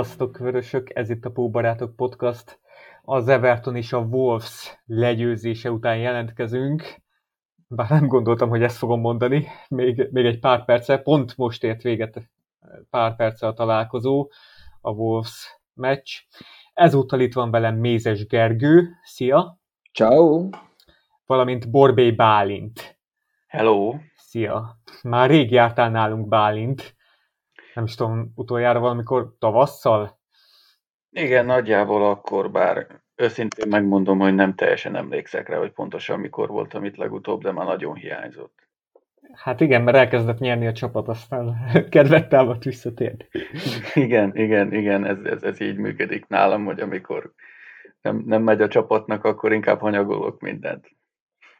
Sziasztok, vörösök! Ez itt a Póbarátok Podcast. Az Everton és a Wolves legyőzése után jelentkezünk. Bár nem gondoltam, hogy ezt fogom mondani, még, még egy pár perccel, pont most ért véget pár perccel a találkozó, a Wolves meccs. Ezúttal itt van velem Mézes Gergő, szia! Ciao! Valamint Borbély Bálint. Hello! Szia! Már rég jártál nálunk Bálint nem is tudom, utoljára valamikor tavasszal? Igen, nagyjából akkor, bár őszintén megmondom, hogy nem teljesen emlékszek rá, hogy pontosan mikor voltam itt legutóbb, de már nagyon hiányzott. Hát igen, mert elkezdett nyerni a csapat, aztán kedvet támadt visszatért. Igen, igen, igen, ez, ez, ez így működik nálam, hogy amikor nem, nem megy a csapatnak, akkor inkább hanyagolok mindent.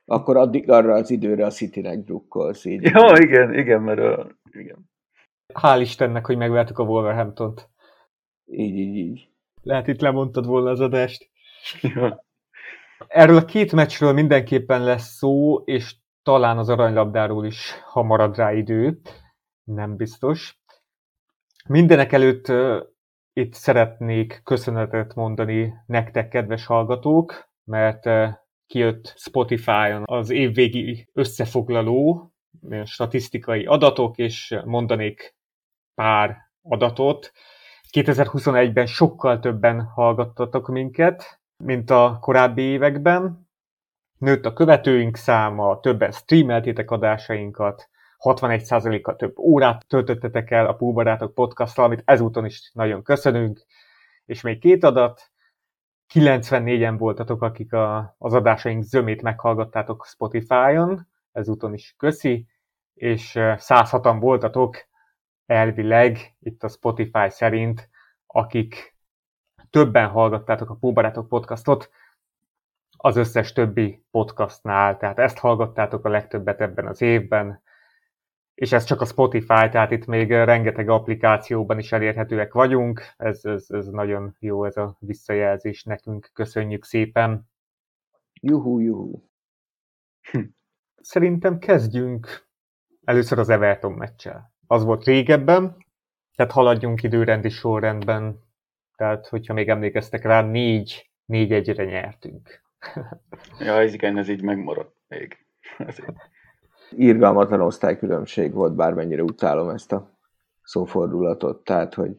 Akkor addig arra az időre a City-nek drukkolsz. Így. Ja, igen, igen, mert a, igen. Hál' Istennek, hogy megvertük a Wolverhamptont. Így, így, így. Lehet itt lemondtad volna az adást. Erről a két meccsről mindenképpen lesz szó, és talán az aranylabdáról is, ha marad rá idő. Nem biztos. Mindenek előtt uh, itt szeretnék köszönetet mondani nektek, kedves hallgatók, mert uh, kijött Spotify-on az évvégi összefoglaló, statisztikai adatok, és mondanék pár adatot. 2021-ben sokkal többen hallgattatok minket, mint a korábbi években. Nőtt a követőink száma, többen streameltétek adásainkat, 61%-kal több órát töltöttetek el a Púbarátok podcasttal, amit ezúton is nagyon köszönünk. És még két adat, 94-en voltatok, akik a, az adásaink zömét meghallgattátok Spotify-on, ezúton is köszi, és 106-an voltatok, elvileg, itt a Spotify szerint, akik többen hallgattátok a Póbarátok podcastot, az összes többi podcastnál, tehát ezt hallgattátok a legtöbbet ebben az évben, és ez csak a Spotify, tehát itt még rengeteg applikációban is elérhetőek vagyunk, ez, ez, ez nagyon jó ez a visszajelzés nekünk, köszönjük szépen. Juhu, juhu. Szerintem kezdjünk először az Everton meccsel az volt régebben, tehát haladjunk időrendi sorrendben, tehát hogyha még emlékeztek rá, négy, négy egyre nyertünk. ja, ez igen, ez így megmaradt még. Irgalmatlan osztálykülönbség volt, bármennyire utálom ezt a szófordulatot, tehát, hogy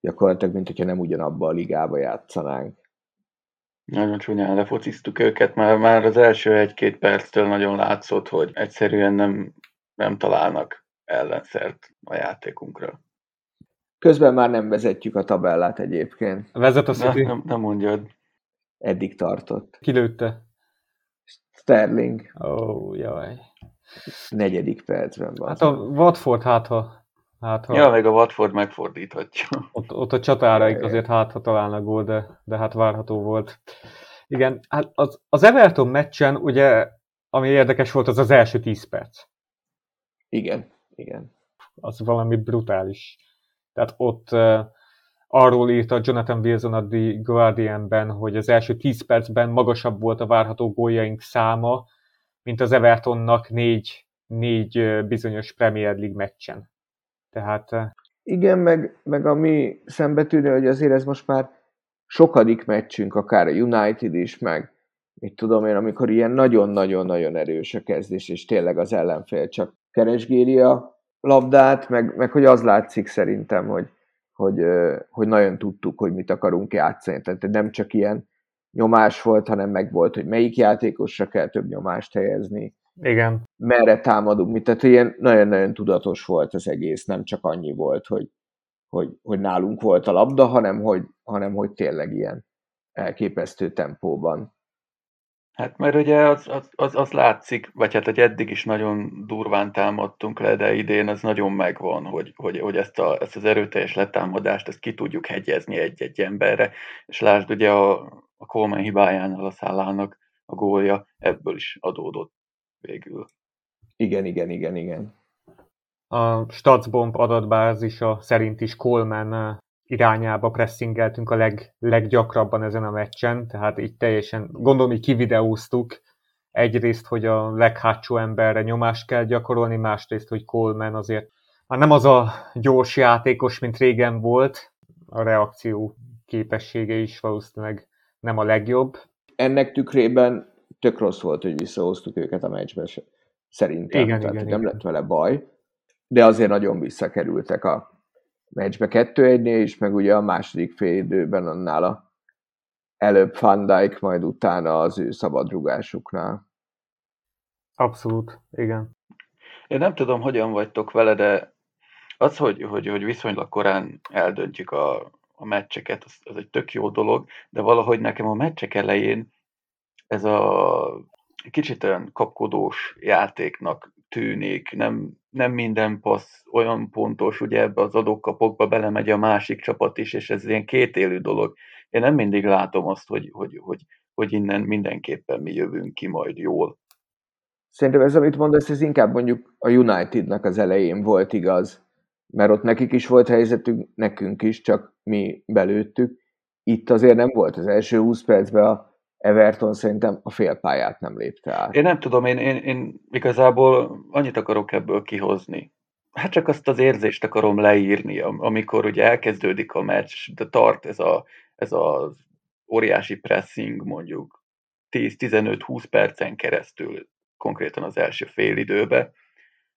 gyakorlatilag, mint hogyha nem ugyanabba a ligába játszanánk. Nagyon csúnyán lefociztuk őket, már, már az első egy-két perctől nagyon látszott, hogy egyszerűen nem, nem találnak ellenszert a játékunkra. Közben már nem vezetjük a tabellát egyébként. Vezet a City? Nem, nem mondjad. Eddig tartott. Ki lőtte? Sterling. Ó, oh, jaj. Negyedik percben van. Hát a Watford hát ha, hát, ha. Ja, meg a Watford megfordíthatja. Ott, ott a csatáraik azért hát, ha találnak gól, de, de hát várható volt. Igen, hát az, az Everton meccsen ugye, ami érdekes volt, az az első 10 perc. Igen igen. Az valami brutális. Tehát ott uh, arról írta Jonathan Wilson a The Guardianben, hogy az első 10 percben magasabb volt a várható góljaink száma, mint az Evertonnak négy, négy bizonyos Premier League meccsen. Tehát... Uh, igen, meg, meg ami szembetűnő, hogy azért ez most már sokadik meccsünk, akár a United is, meg mit tudom én, amikor ilyen nagyon-nagyon-nagyon erős a kezdés, és tényleg az ellenfél csak keresgéli a labdát, meg, meg hogy az látszik szerintem, hogy, hogy, hogy nagyon tudtuk, hogy mit akarunk játszani. Tehát nem csak ilyen nyomás volt, hanem meg volt, hogy melyik játékosra kell több nyomást helyezni. Igen. Merre támadunk, mit, tehát ilyen nagyon-nagyon tudatos volt az egész, nem csak annyi volt, hogy, hogy, hogy nálunk volt a labda, hanem hogy, hanem hogy tényleg ilyen elképesztő tempóban Hát mert ugye az, az, az, az látszik, vagy hát hogy eddig is nagyon durván támadtunk le, de idén az nagyon megvan, hogy, hogy, hogy ezt, a, ezt az erőteljes letámadást ezt ki tudjuk hegyezni egy-egy emberre, és lásd ugye a, a Coleman hibájánál a szállának a gólja ebből is adódott végül. Igen, igen, igen, igen. A Statsbomb adatbázisa szerint is Coleman irányába pressingeltünk a leg, leggyakrabban ezen a meccsen, tehát így teljesen, gondolom, így kivideóztuk egyrészt, hogy a leghátsó emberre nyomást kell gyakorolni, másrészt, hogy Coleman azért már nem az a gyors játékos, mint régen volt, a reakció képessége is valószínűleg nem a legjobb. Ennek tükrében tök rossz volt, hogy visszahoztuk őket a meccsbe, szerintem. Igen, Tehát igen, nem igen. lett vele baj, de azért nagyon visszakerültek a meccsbe 2-1-nél is, meg ugye a második fél időben annál a előbb Van Dijk, majd utána az ő szabadrugásuknál. Abszolút, igen. Én nem tudom, hogyan vagytok vele, de az, hogy, hogy, hogy viszonylag korán eldöntjük a, a meccseket, az, az egy tök jó dolog, de valahogy nekem a meccsek elején ez a kicsit olyan kapkodós játéknak tűnik, nem, nem minden passz olyan pontos, ugye ebbe az adókapokba belemegy a másik csapat is, és ez ilyen kétélű dolog. Én nem mindig látom azt, hogy, hogy, hogy, hogy innen mindenképpen mi jövünk ki majd jól. Szerintem ez, amit mondasz, ez inkább mondjuk a Unitednak az elején volt igaz, mert ott nekik is volt helyzetünk, nekünk is, csak mi belőttük. Itt azért nem volt az első 20 percben a Everton szerintem a félpályát nem lépte át. Én nem tudom, én, én, én igazából annyit akarok ebből kihozni. Hát csak azt az érzést akarom leírni, amikor ugye elkezdődik a meccs, de tart ez a, ez az óriási pressing mondjuk 10-15-20 percen keresztül, konkrétan az első fél időbe,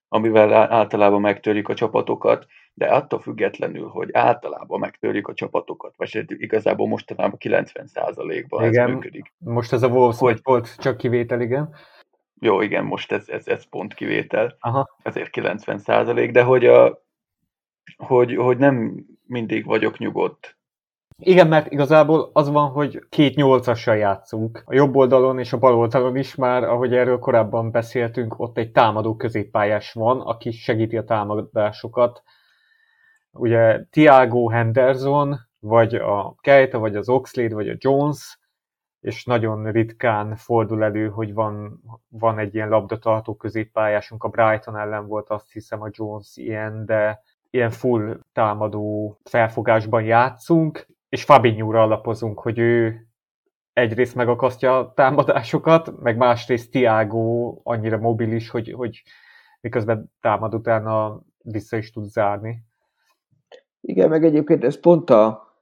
amivel általában megtörjük a csapatokat, de attól függetlenül, hogy általában megtörjük a csapatokat, vagy igazából mostanában 90%-ban ez Igen. működik. Most ez a Wolves Hogy- volt csak kivétel, igen. Jó, igen, most ez, ez, ez pont kivétel, Aha. ezért 90% de hogy, a, hogy, hogy nem mindig vagyok nyugodt. Igen, mert igazából az van, hogy két nyolcassal játszunk. A jobb oldalon és a bal oldalon is már, ahogy erről korábban beszéltünk, ott egy támadó középpályás van, aki segíti a támadásokat. Ugye Thiago Henderson, vagy a Keita, vagy az Oxlade, vagy a Jones, és nagyon ritkán fordul elő, hogy van, van egy ilyen labdatartó középpályásunk. A Brighton ellen volt azt hiszem a Jones ilyen, de ilyen full támadó felfogásban játszunk, és Fabinho-ra alapozunk, hogy ő egyrészt megakasztja a támadásokat, meg másrészt Tiago annyira mobilis, hogy, hogy miközben támad utána vissza is tud zárni. Igen, meg egyébként ez pont a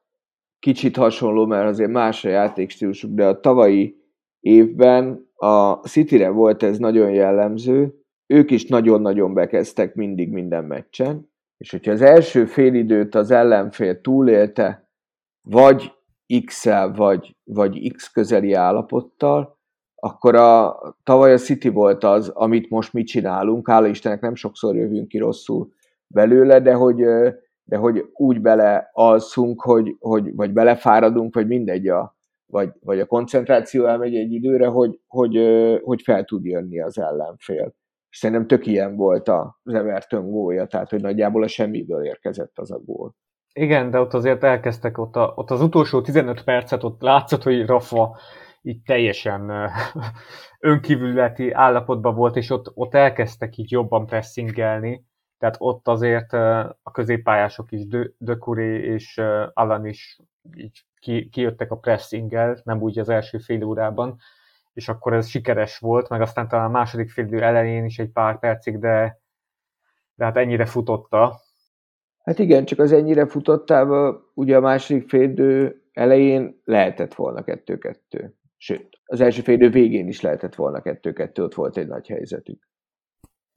kicsit hasonló, mert azért más a játékstílusuk, de a tavalyi évben a Cityre volt ez nagyon jellemző, ők is nagyon-nagyon bekezdtek mindig minden meccsen, és hogyha az első félidőt az ellenfél túlélte, vagy X-el, vagy, vagy X közeli állapottal, akkor a, tavaly a City volt az, amit most mi csinálunk, hála Istennek nem sokszor jövünk ki rosszul belőle, de hogy, de hogy úgy belealszunk, hogy, hogy, vagy belefáradunk, vagy mindegy, a, vagy, vagy a koncentráció elmegy egy időre, hogy, hogy, hogy fel tud jönni az ellenfél. És szerintem tök ilyen volt az Everton gólja, tehát hogy nagyjából a semmiből érkezett az a gól. Igen, de ott azért elkezdtek, ott, a, ott az utolsó 15 percet ott látszott, hogy Rafa így teljesen önkívületi állapotban volt, és ott, ott elkezdtek így jobban pressingelni, tehát ott azért a középpályások is, Curé és Alan is így ki, kijöttek a pressinggel, nem úgy az első fél órában, és akkor ez sikeres volt, meg aztán talán a második fél idő elején is egy pár percig, de, de hát ennyire futotta, Hát igen, csak az ennyire futottával ugye a második félidő elején lehetett volna 2-2. Sőt, az első félidő végén is lehetett volna 2-2, ott volt egy nagy helyzetük.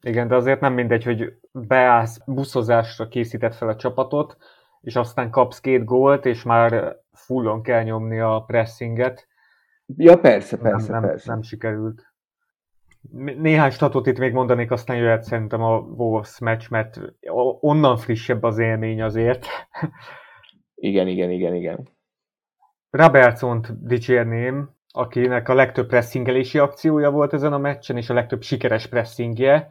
Igen, de azért nem mindegy, hogy beállsz, buszozásra készített fel a csapatot, és aztán kapsz két gólt, és már fullon kell nyomni a pressinget. Ja, persze, persze, nem, nem, persze. nem sikerült. Néhány statot itt még mondanék, aztán jöhet szerintem a Wolves meccs, mert onnan frissebb az élmény azért. Igen, igen, igen, igen. Robertsont dicsérném, akinek a legtöbb pressingelési akciója volt ezen a meccsen, és a legtöbb sikeres pressingje,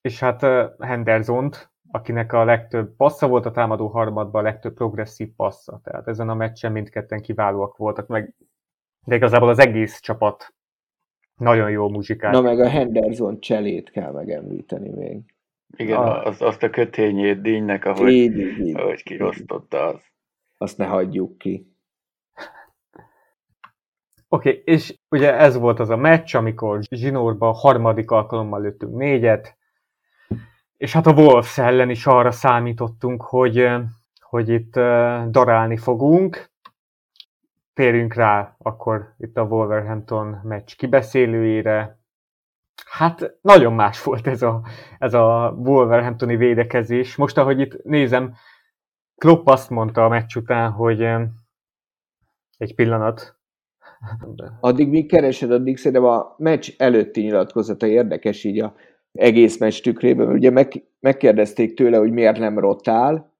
és hát Hendersont, akinek a legtöbb passza volt a támadó harmadban, a legtöbb progresszív passza. Tehát ezen a meccsen mindketten kiválóak voltak, meg de igazából az egész csapat nagyon jó muzsikát. Na meg a Henderson cselét kell megemlíteni még. Igen, Ah. az, azt a kötényét díjnek, ahogy, Így, így, így. ahogy kiosztotta az. Azt ne hagyjuk ki. Oké, okay, és ugye ez volt az a meccs, amikor Zsinórban harmadik alkalommal lőttünk négyet, és hát a Wolves ellen is arra számítottunk, hogy, hogy itt uh, darálni fogunk. Térjünk rá akkor itt a Wolverhampton meccs kibeszélőjére. Hát nagyon más volt ez a, ez a Wolverhamptoni védekezés. Most, ahogy itt nézem, Klopp azt mondta a meccs után, hogy egy pillanat. Addig még keresed, addig szerintem a meccs előtti nyilatkozata érdekes így a egész meccs tükrében. Ugye meg, megkérdezték tőle, hogy miért nem rotál,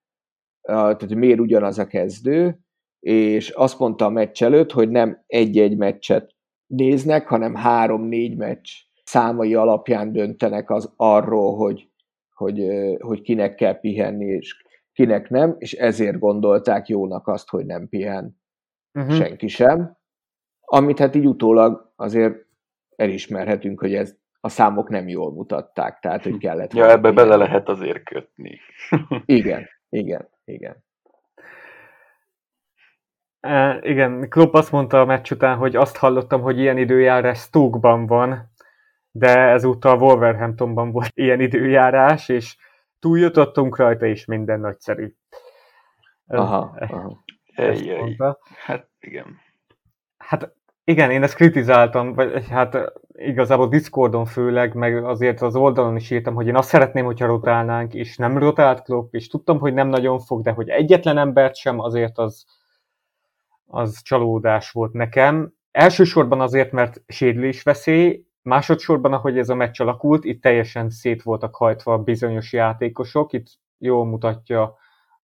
tehát miért ugyanaz a kezdő, és azt mondta a meccs előtt, hogy nem egy-egy meccset néznek, hanem három-négy meccs számai alapján döntenek az arról, hogy, hogy, hogy kinek kell pihenni, és kinek nem, és ezért gondolták jónak azt, hogy nem pihen uh-huh. senki sem. Amit hát így utólag azért elismerhetünk, hogy ez a számok nem jól mutatták, tehát hogy kellett. Ja, ebbe bele lehet azért kötni. igen, igen, igen. E, igen, Klopp azt mondta a meccs után, hogy azt hallottam, hogy ilyen időjárás Stoke-ban van, de ezúttal Wolverhamptonban volt ilyen időjárás, és túljutottunk rajta, és minden nagyszerű. Aha, aha. Ejjjj. Hát igen. Hát igen, én ezt kritizáltam, vagy hát igazából Discordon főleg, meg azért az oldalon is írtam, hogy én azt szeretném, hogyha rotálnánk, és nem rotált Klopp, és tudtam, hogy nem nagyon fog, de hogy egyetlen embert sem, azért az, az csalódás volt nekem. Elsősorban azért, mert sérülés veszély, másodszorban, ahogy ez a meccs alakult, itt teljesen szét voltak hajtva bizonyos játékosok, itt jól mutatja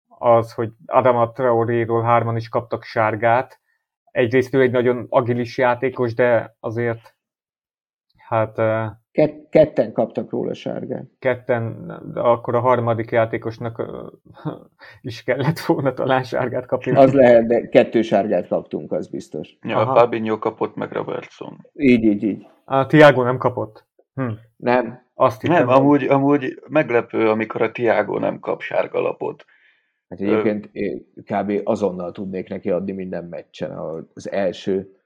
az, hogy Adama Traoréról hárman is kaptak sárgát. Egyrészt ő egy nagyon agilis játékos, de azért hát... Ket, ketten kaptak róla sárgát. Ketten, de akkor a harmadik játékosnak is kellett volna talán sárgát kapni. Az lehet, de kettő sárgát kaptunk, az biztos. Ja, Aha. Fabinho kapott meg Robertson. Így, így, így. A Tiago nem kapott? Hm. Nem. Azt hittem, nem, amúgy, amúgy meglepő, amikor a Tiago nem kap sárgalapot. Hát egyébként én kb. azonnal tudnék neki adni minden meccsen. Az első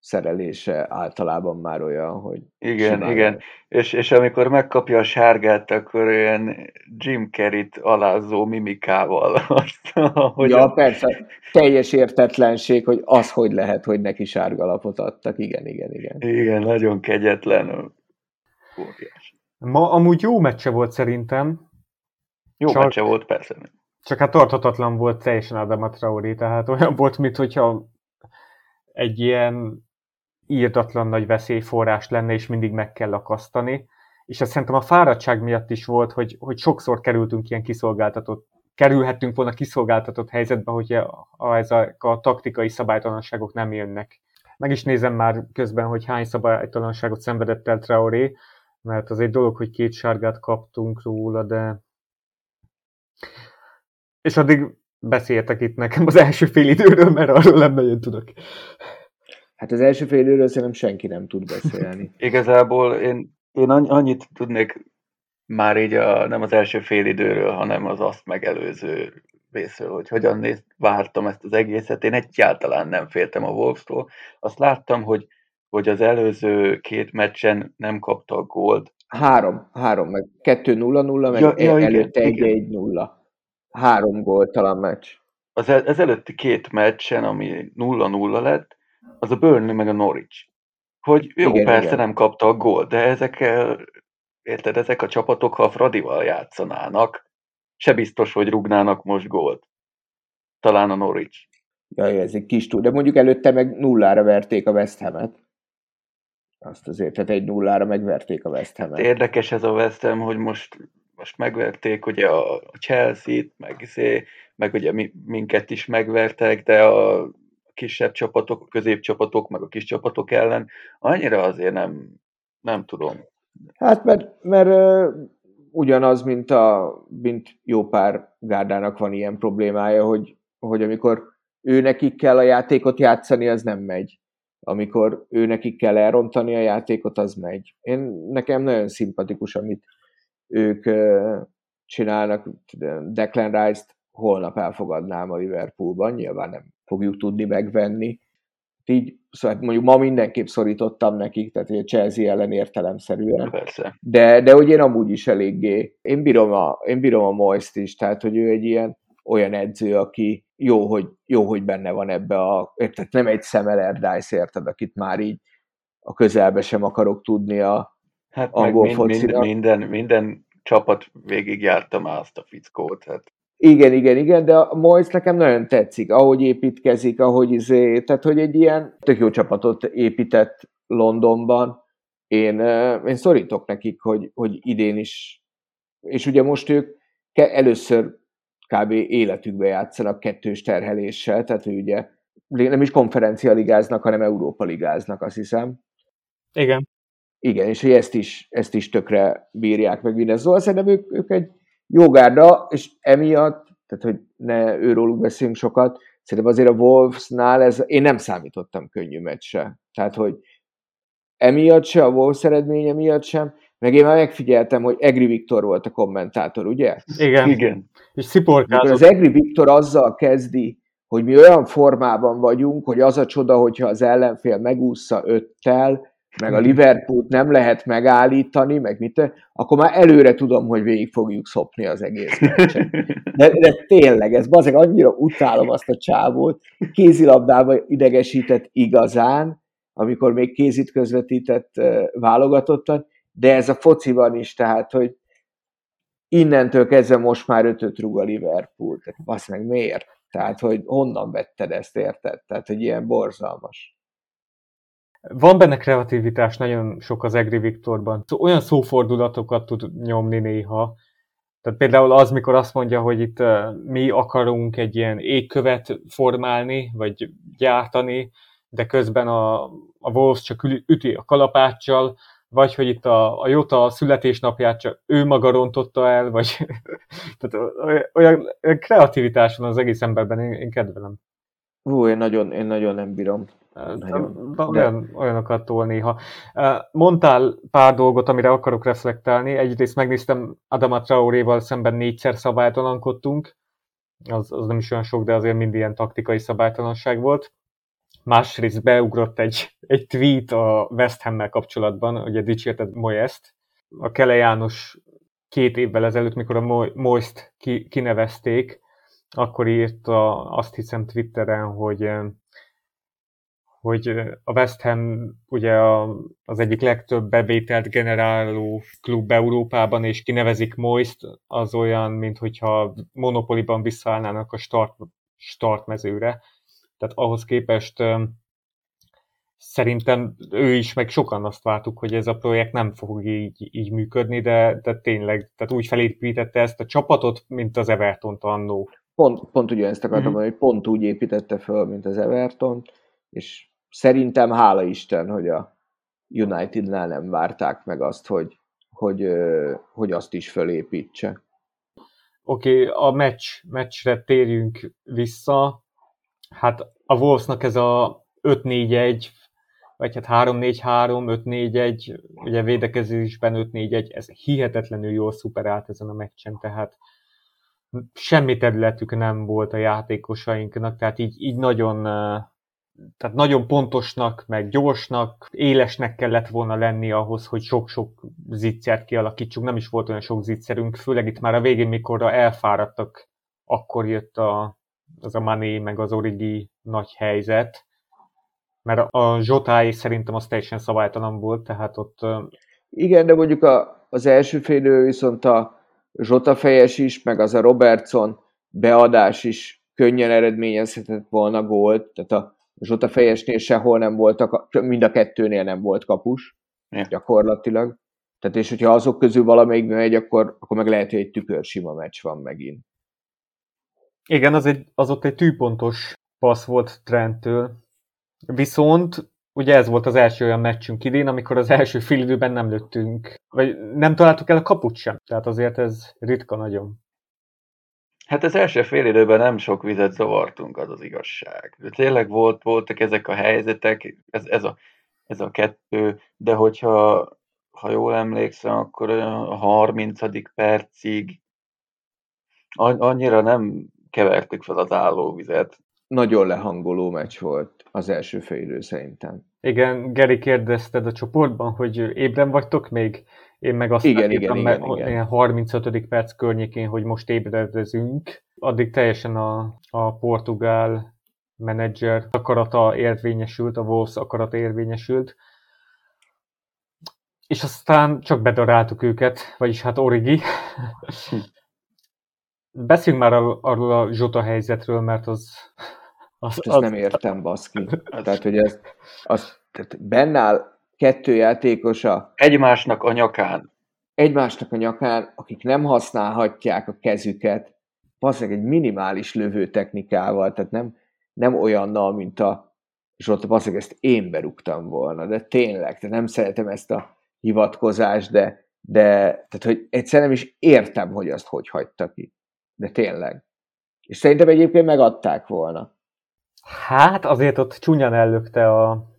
szerelése általában már olyan, hogy... Igen, simán igen. És, és amikor megkapja a sárgát, akkor olyan Jim Carrey-t alázó mimikával. Azt, hogy ja, a... persze. Teljes értetlenség, hogy az hogy lehet, hogy neki sárgalapot adtak. Igen, igen, igen. Igen, nagyon kegyetlen. Óriás. Ma amúgy jó meccse volt szerintem. Jó Csak... meccse volt, persze. Csak hát tarthatatlan volt teljesen Adama Traoré, tehát olyan volt, mint hogyha egy ilyen írdatlan nagy veszélyforrás lenne, és mindig meg kell akasztani. És azt szerintem a fáradtság miatt is volt, hogy, hogy sokszor kerültünk ilyen kiszolgáltatott, kerülhettünk volna kiszolgáltatott helyzetbe, hogy a, a, ezek a taktikai szabálytalanságok nem jönnek. Meg is nézem már közben, hogy hány szabálytalanságot szenvedett el Traoré, mert az egy dolog, hogy két sárgát kaptunk róla, de és addig beszéltek itt nekem az első fél időről, mert arról nem nagyon tudok. Hát az első fél időről szerintem senki nem tud beszélni. Igazából én, én annyit tudnék már így a, nem az első fél időről, hanem az azt megelőző részről, hogy hogyan néz, vártam ezt az egészet. Én egyáltalán nem féltem a Wolfstól. Azt láttam, hogy, hogy az előző két meccsen nem kapta a gólt. Három, három, meg kettő nulla nulla, meg ja, ja, előtte egy egy nulla három góltalan meccs. Az, el, az előtti két meccsen, ami 0-0 lett, az a Burnley meg a Norwich. Hogy jó, igen, persze igen. nem kapta a gól, de ezek, érted, ezek a csapatok, ha a Fradival játszanának, se biztos, hogy rugnának most gólt. Talán a Norwich. Jaj, ez egy kis túl. De mondjuk előtte meg nullára verték a West Ham-et. Azt azért, tehát egy nullára megverték a West Ham-et. Érdekes ez a West Ham, hogy most most megverték ugye a Chelsea-t, meg, izé, meg ugye minket is megvertek, de a kisebb csapatok, a középcsapatok, meg a kis csapatok ellen annyira azért nem, nem tudom. Hát mert, mert ugyanaz, mint, a, mint jó pár gárdának van ilyen problémája, hogy, hogy amikor ő nekik kell a játékot játszani, az nem megy. Amikor ő nekik kell elrontani a játékot, az megy. Én nekem nagyon szimpatikus, amit ők csinálnak, Declan Rice-t holnap elfogadnám a Liverpoolban, nyilván nem fogjuk tudni megvenni. Így, szóval hát mondjuk ma mindenképp szorítottam nekik, tehát a Chelsea ellen értelemszerűen. Persze. De, de hogy én amúgy is eléggé, én bírom a, én bírom a Moist is, tehát hogy ő egy ilyen olyan edző, aki jó, hogy, jó, hogy benne van ebbe a... Tehát nem egy Semeler Dice, érted, akit már így a közelbe sem akarok tudni a hát angol mind. Mind, minden, minden csapat végigjárta már azt a fickót. Hát. Igen, igen, igen, de a Moyes nekem nagyon tetszik, ahogy építkezik, ahogy izé, tehát hogy egy ilyen tök jó csapatot épített Londonban. Én, én szorítok nekik, hogy, hogy idén is, és ugye most ők először kb. életükbe játszanak kettős terheléssel, tehát hogy ugye nem is konferencia ligáznak, hanem Európa ligáznak, azt hiszem. Igen. Igen, és hogy ezt is, ezt is tökre bírják meg minden. Szóval szerintem ők, ők egy jó gárda, és emiatt, tehát hogy ne őróluk beszélünk sokat, szerintem azért a Wolvesnál ez, én nem számítottam könnyű meccsre. Tehát, hogy emiatt se, a Wolves eredménye miatt sem, meg én már megfigyeltem, hogy Egri Viktor volt a kommentátor, ugye? Igen. Igen. És sziporkázott. Az Egri Viktor azzal kezdi, hogy mi olyan formában vagyunk, hogy az a csoda, hogyha az ellenfél megúszza öttel, meg a Liverpoolt nem lehet megállítani, meg mit, akkor már előre tudom, hogy végig fogjuk szopni az egész meccset. De, de tényleg, ez bazeg, annyira utálom azt a csávót, kézilabdába idegesített igazán, amikor még kézit közvetített válogatottan, de ez a fociban is, tehát, hogy innentől kezdve most már ötöt rúg a Liverpool. Tehát azt meg miért? Tehát, hogy honnan vetted ezt, érted? Tehát, hogy ilyen borzalmas. Van benne kreativitás nagyon sok az Egri Viktorban. Olyan szófordulatokat tud nyomni néha. Tehát például az, mikor azt mondja, hogy itt mi akarunk egy ilyen égkövet formálni, vagy gyártani, de közben a, a Wolves csak üti a kalapáccsal, vagy hogy itt a, a Jota születésnapját csak ő maga rontotta el, vagy tehát olyan, kreativitás van az egész emberben, én, én kedvelem. Ú, én nagyon, én nagyon nem bírom. Nagyon. Olyan, olyanokat tol néha. Mondtál pár dolgot, amire akarok reflektálni. Egyrészt megnéztem Adama Traoréval szemben négyszer szabálytalankodtunk. Az, az nem is olyan sok, de azért mind ilyen taktikai szabálytalanság volt. Másrészt beugrott egy, egy tweet a West Ham-mel kapcsolatban, ugye dicsérted Moyest. A Kele János két évvel ezelőtt, mikor a Moist kinevezték, akkor írta azt hiszem Twitteren, hogy hogy a West Ham ugye a, az egyik legtöbb bevételt generáló klub Európában, és kinevezik Moist, az olyan, mint hogyha monopoliban visszaállnának a start, startmezőre. Tehát ahhoz képest szerintem ő is, meg sokan azt vártuk, hogy ez a projekt nem fog így, így működni, de, de tényleg, tehát úgy felépítette ezt a csapatot, mint az Everton annó. Pont, pont ugye ezt akartam mm-hmm. hogy pont úgy építette föl, mint az Everton, és szerintem hála Isten, hogy a Unitednál nem várták meg azt, hogy, hogy, hogy azt is fölépítse. Oké, okay, a meccs, meccsre térjünk vissza. Hát a Wolvesnak ez a 5-4-1, vagy hát 3-4-3, 5-4-1, ugye védekezésben 5-4-1, ez hihetetlenül jól szuperált ezen a meccsen, tehát semmi területük nem volt a játékosainknak, tehát így, így nagyon, tehát nagyon pontosnak, meg gyorsnak, élesnek kellett volna lenni ahhoz, hogy sok-sok zicsert kialakítsunk. Nem is volt olyan sok zicserünk, főleg itt már a végén, mikor elfáradtak, akkor jött a, az a Mané, meg az Origi nagy helyzet. Mert a Zsotáé szerintem az teljesen szabálytalan volt, tehát ott... Igen, de mondjuk a, az első félő viszont a Zsota fejes is, meg az a Robertson beadás is könnyen eredményezhetett volna gólt, tehát a Zsota fejesnél sehol nem voltak, mind a kettőnél nem volt kapus, ja. gyakorlatilag. Tehát és hogyha azok közül valamelyik megy, akkor, akkor meg lehet, hogy egy tükörsima meccs van megint. Igen, az, egy, az ott egy tűpontos passz volt Trenttől. Viszont ugye ez volt az első olyan meccsünk idén, amikor az első fél időben nem lőttünk, vagy nem találtuk el a kaput sem. Tehát azért ez ritka nagyon. Hát az első fél időben nem sok vizet zavartunk, az az igazság. De tényleg volt, voltak ezek a helyzetek, ez, ez, a, ez a kettő, de hogyha ha jól emlékszem, akkor a 30. percig annyira nem kevertük fel az állóvizet. Nagyon lehangoló meccs volt az első fél idő szerintem. Igen, Geri kérdezted a csoportban, hogy ébren vagytok még? Én meg azt igen, igen, igen, igen. ilyen 35. perc környékén, hogy most ébredezünk. Addig teljesen a, a portugál menedzser akarata érvényesült, a Wolves akarata érvényesült. És aztán csak bedaráltuk őket, vagyis hát Origi. Beszéljünk már arról a Zsota helyzetről, mert az... az, az... Ezt nem értem, baszki. Tehát, hogy ez, az, tehát benne áll kettő játékosa. Egymásnak a nyakán. Egymásnak a nyakán, akik nem használhatják a kezüket, valószínűleg egy minimális lövő technikával, tehát nem, nem olyannal, mint a Zsolta, valószínűleg ezt én berúgtam volna, de tényleg, tehát nem szeretem ezt a hivatkozást, de, de tehát, hogy egyszerűen nem is értem, hogy azt hogy hagyta ki. De tényleg. És szerintem egyébként megadták volna. Hát azért ott csúnyan ellökte a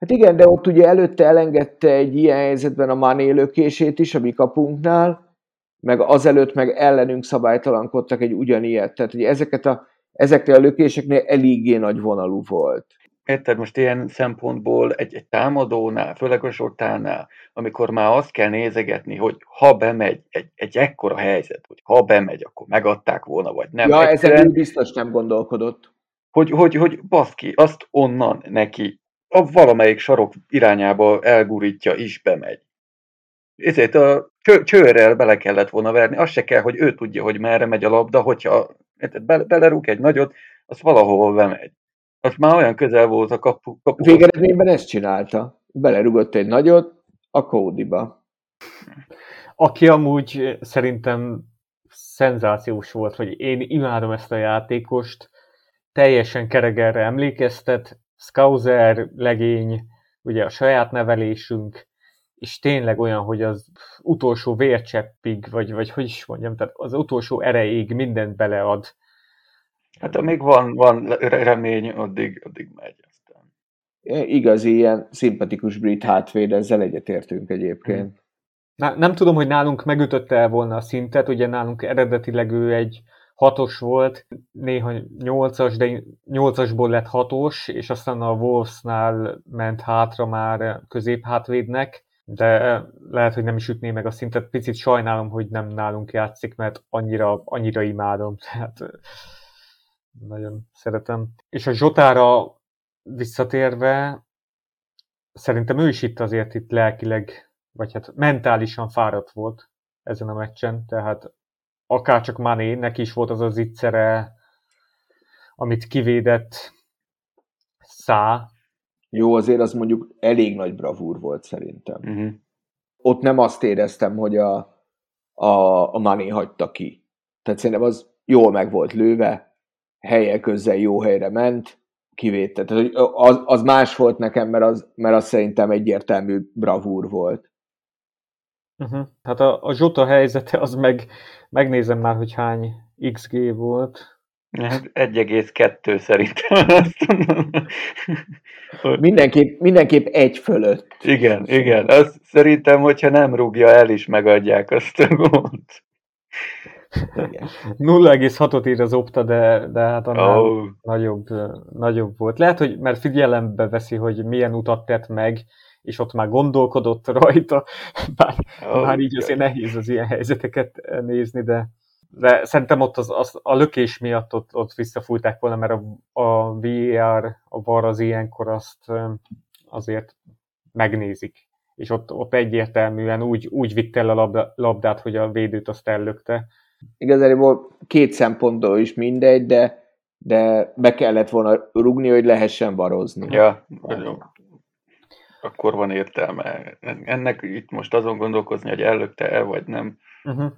Hát igen, de ott ugye előtte elengedte egy ilyen helyzetben a Mané lökését is a mi kapunknál, meg azelőtt meg ellenünk szabálytalankodtak egy ugyanilyet. Tehát ugye ezeket a, ezeknél a lökéseknél eléggé nagy vonalú volt. Érted, most ilyen szempontból egy, egy támadónál, főleg a Zsotánál, amikor már azt kell nézegetni, hogy ha bemegy egy, egy ekkora helyzet, hogy ha bemegy, akkor megadták volna, vagy nem. Ja, ezen biztos nem gondolkodott. Hogy, hogy, hogy baszki, azt onnan neki a valamelyik sarok irányába elgurítja is bemegy. Ezért a csőrrel bele kellett volna verni, az se kell, hogy ő tudja, hogy merre megy a labda, hogyha be, belerúg egy nagyot, az valahova bemegy. Az már olyan közel volt a kapu. kapu Végeredményben ezt csinálta. Belerugott egy nagyot a kódiba. Aki amúgy szerintem szenzációs volt, hogy én imádom ezt a játékost, teljesen keregerre emlékeztet, Scouser legény, ugye a saját nevelésünk, és tényleg olyan, hogy az utolsó vércseppig, vagy, vagy hogy is mondjam, tehát az utolsó erejéig mindent belead. Hát amíg van, van remény, addig, addig megy aztán. Igazi ilyen szimpatikus brit hátvéd, ezzel egyetértünk egyébként. Na, nem tudom, hogy nálunk megütötte el volna a szintet, ugye nálunk eredetileg ő egy hatos volt, néha nyolcas, de nyolcasból lett hatos, és aztán a Wolvesnál ment hátra már középhátvédnek, de lehet, hogy nem is ütné meg a szintet. Picit sajnálom, hogy nem nálunk játszik, mert annyira, annyira imádom. Tehát nagyon szeretem. És a Zsotára visszatérve, szerintem ő is itt azért itt lelkileg, vagy hát mentálisan fáradt volt ezen a meccsen, tehát akár csak Mané, neki is volt az az ittszere, amit kivédett Szá. Jó, azért az mondjuk elég nagy bravúr volt szerintem. Uh-huh. Ott nem azt éreztem, hogy a, a, a Mané hagyta ki. Tehát szerintem az jól meg volt lőve, helye közzel jó helyre ment, kivédte. Tehát az, az más volt nekem, mert az, mert az szerintem egyértelmű bravúr volt. Uh-huh. Hát a, a Zsota helyzete, az meg, megnézem már, hogy hány XG volt. Hát 1,2 szerintem. mindenképp, mindenképp egy fölött. Igen, igen. Azt szerintem, hogyha nem rúgja el is, megadják azt a gólt. 0,6-ot ír az Opta, de, de hát annál oh. nagyobb, nagyobb volt. Lehet, hogy mert figyelembe veszi, hogy milyen utat tett meg, és ott már gondolkodott rajta, bár, oh, bár így azért nehéz az ilyen helyzeteket nézni, de, de szerintem ott az, az, a lökés miatt ott, ott visszafújták volna, mert a, a VAR, a VAR az ilyenkor azt azért megnézik. És ott, ott egyértelműen úgy, úgy vitt el a labda, labdát, hogy a védőt azt ellökte. Igazából két szempontból is mindegy, de, de be kellett volna rugni, hogy lehessen varozni. Ja, akkor van értelme. Ennek itt most azon gondolkozni, hogy ellökte el, vagy nem. Uh-huh.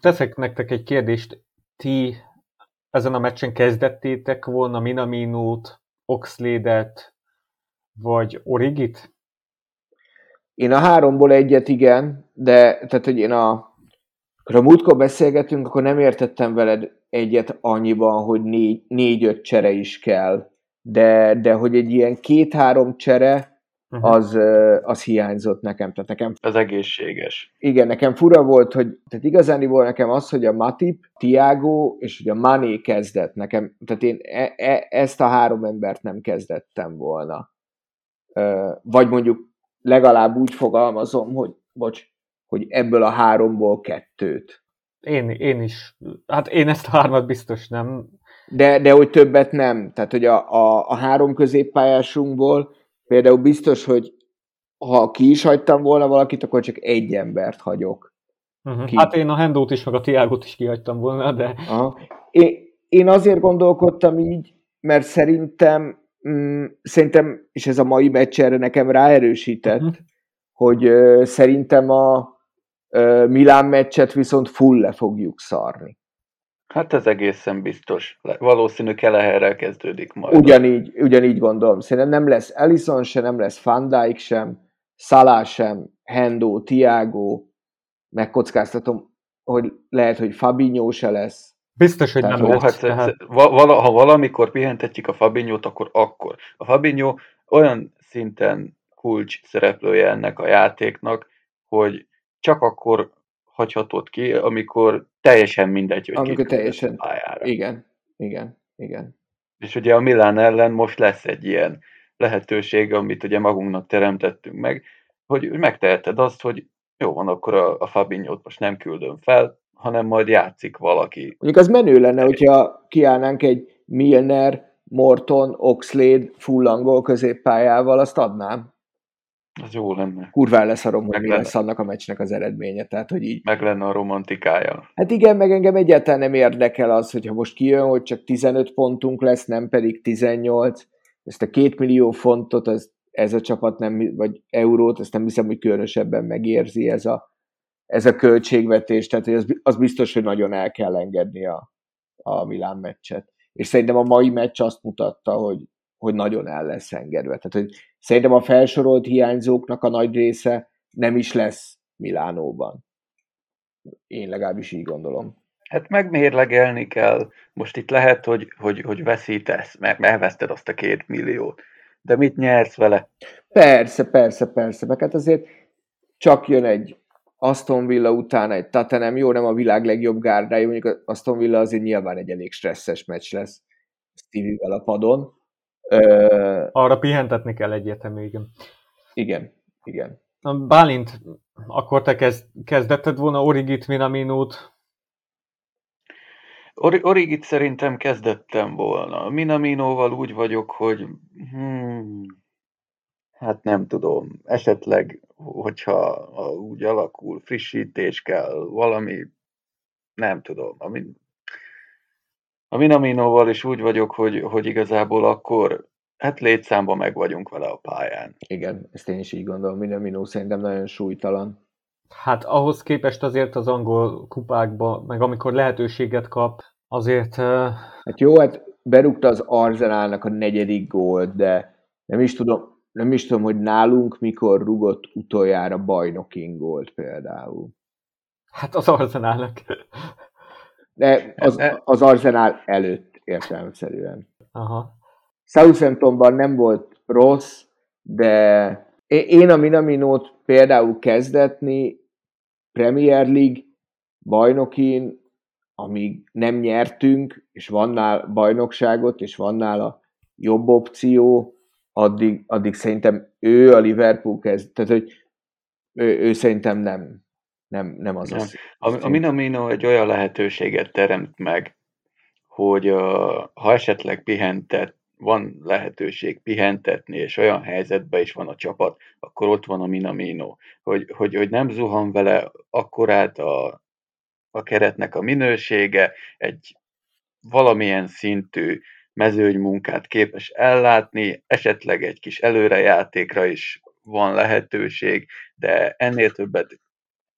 Teszek nektek egy kérdést. Ti ezen a meccsen kezdettétek volna Minaminót, Oxlade-et, vagy Origit? Én a háromból egyet igen, de tehát, hogy én a ha múltkor beszélgetünk, akkor nem értettem veled egyet annyiban, hogy négy, négy-öt csere is kell, de, de hogy egy ilyen két-három csere, uh-huh. az, az hiányzott nekem. Tehát nekem. Az egészséges. Igen, nekem fura volt, hogy tehát igazán volt nekem az, hogy a Matip, Tiago és hogy a Mané kezdett nekem, tehát én e, e, ezt a három embert nem kezdettem volna. Vagy mondjuk legalább úgy fogalmazom, hogy bocs, hogy ebből a háromból kettőt. Én, én is. Hát én ezt a hármat biztos nem. De, de hogy többet nem. Tehát, hogy a, a, a három középpályásunkból például biztos, hogy ha ki is hagytam volna valakit, akkor csak egy embert hagyok. Uh-huh. Ki. Hát én a Hendót is, meg a Tiágot is kihagytam volna, de... Aha. Én, én azért gondolkodtam így, mert szerintem, mm, szerintem, és ez a mai meccs erre nekem ráerősített, uh-huh. hogy uh, szerintem a uh, Milán meccset viszont full le fogjuk szarni. Hát ez egészen biztos. Valószínű Keleherrel kezdődik majd. Ugyanígy, ugyanígy gondolom. Szerintem nem lesz Ellison se, nem lesz Van Dijk sem, Salah sem, Hendo, Tiago, megkockáztatom, hogy lehet, hogy Fabinho se lesz. Biztos, hogy tehát, nem lesz. Hát, tehát... vala, ha valamikor pihentetjük a Fabinho-t, akkor akkor. A Fabinho olyan szinten kulcs szereplője ennek a játéknak, hogy csak akkor hagyhatod ki, amikor teljesen mindegy, hogy amikor teljesen, pályára. Igen, igen, igen. És ugye a Milán ellen most lesz egy ilyen lehetőség, amit ugye magunknak teremtettünk meg, hogy megteheted azt, hogy jó van, akkor a, a Fabinho-t most nem küldöm fel, hanem majd játszik valaki. Mondjuk az menő lenne, hogyha kiállnánk egy Milner, Morton, Oxlade full angol középpályával, azt adnám. Az jó lenne. Kurván leszarom, hogy mi lesz annak a meccsnek az eredménye. Tehát, hogy így... Meg lenne a romantikája. Hát igen, meg engem egyáltalán nem érdekel az, hogyha most kijön, hogy csak 15 pontunk lesz, nem pedig 18. Ezt a két millió fontot, az, ez a csapat nem, vagy eurót, ezt nem hiszem, hogy különösebben megérzi ez a, ez a költségvetés. Tehát hogy az, az biztos, hogy nagyon el kell engedni a, a Milán meccset. És szerintem a mai meccs azt mutatta, hogy, hogy nagyon el lesz engedve. Tehát, hogy szerintem a felsorolt hiányzóknak a nagy része nem is lesz Milánóban. Én legalábbis így gondolom. Hát megmérlegelni kell. Most itt lehet, hogy, hogy, hogy veszítesz, mert elveszted azt a két milliót. De mit nyersz vele? Persze, persze, persze. Meg hát azért csak jön egy Aston Villa után egy Tatanem, jó, nem a világ legjobb gárdája, mondjuk Aston Villa azért nyilván egy elég stresszes meccs lesz Stevie-vel a padon, Arra pihentetni kell egyértelmű, igen. Igen, igen. Bálint, akkor te kezd, kezdetted volna Origit, Minaminót? Or- Origit szerintem kezdettem volna. Minaminóval úgy vagyok, hogy hmm, hát nem tudom, esetleg, hogyha úgy alakul, frissítés kell, valami, nem tudom, ami a Minaminoval is úgy vagyok, hogy, hogy igazából akkor hát létszámban meg vagyunk vele a pályán. Igen, ezt én is így gondolom. Minamino szerintem nagyon súlytalan. Hát ahhoz képest azért az angol kupákban, meg amikor lehetőséget kap, azért... Uh... Hát jó, hát berúgta az Arzenálnak a negyedik gólt, de nem is tudom, nem is tudom, hogy nálunk mikor rugott utoljára bajnoking gólt például. Hát az Arzenálnak. De az, az Arsenal előtt értelemszerűen. Aha. Southamptonban nem volt rossz, de én a Minaminót például kezdetni Premier League bajnokin, amíg nem nyertünk, és van nál bajnokságot, és van nála jobb opció, addig, addig szerintem ő a Liverpool kezd, tehát hogy ő, ő szerintem nem, nem, nem az nem. az. A, a Minamino egy olyan lehetőséget teremt meg, hogy uh, ha esetleg pihentet, van lehetőség pihentetni, és olyan helyzetben is van a csapat, akkor ott van a Minamino, hogy, hogy, hogy nem zuhan vele akkorát a, a keretnek a minősége, egy valamilyen szintű mezőnymunkát képes ellátni, esetleg egy kis előrejátékra is van lehetőség, de ennél többet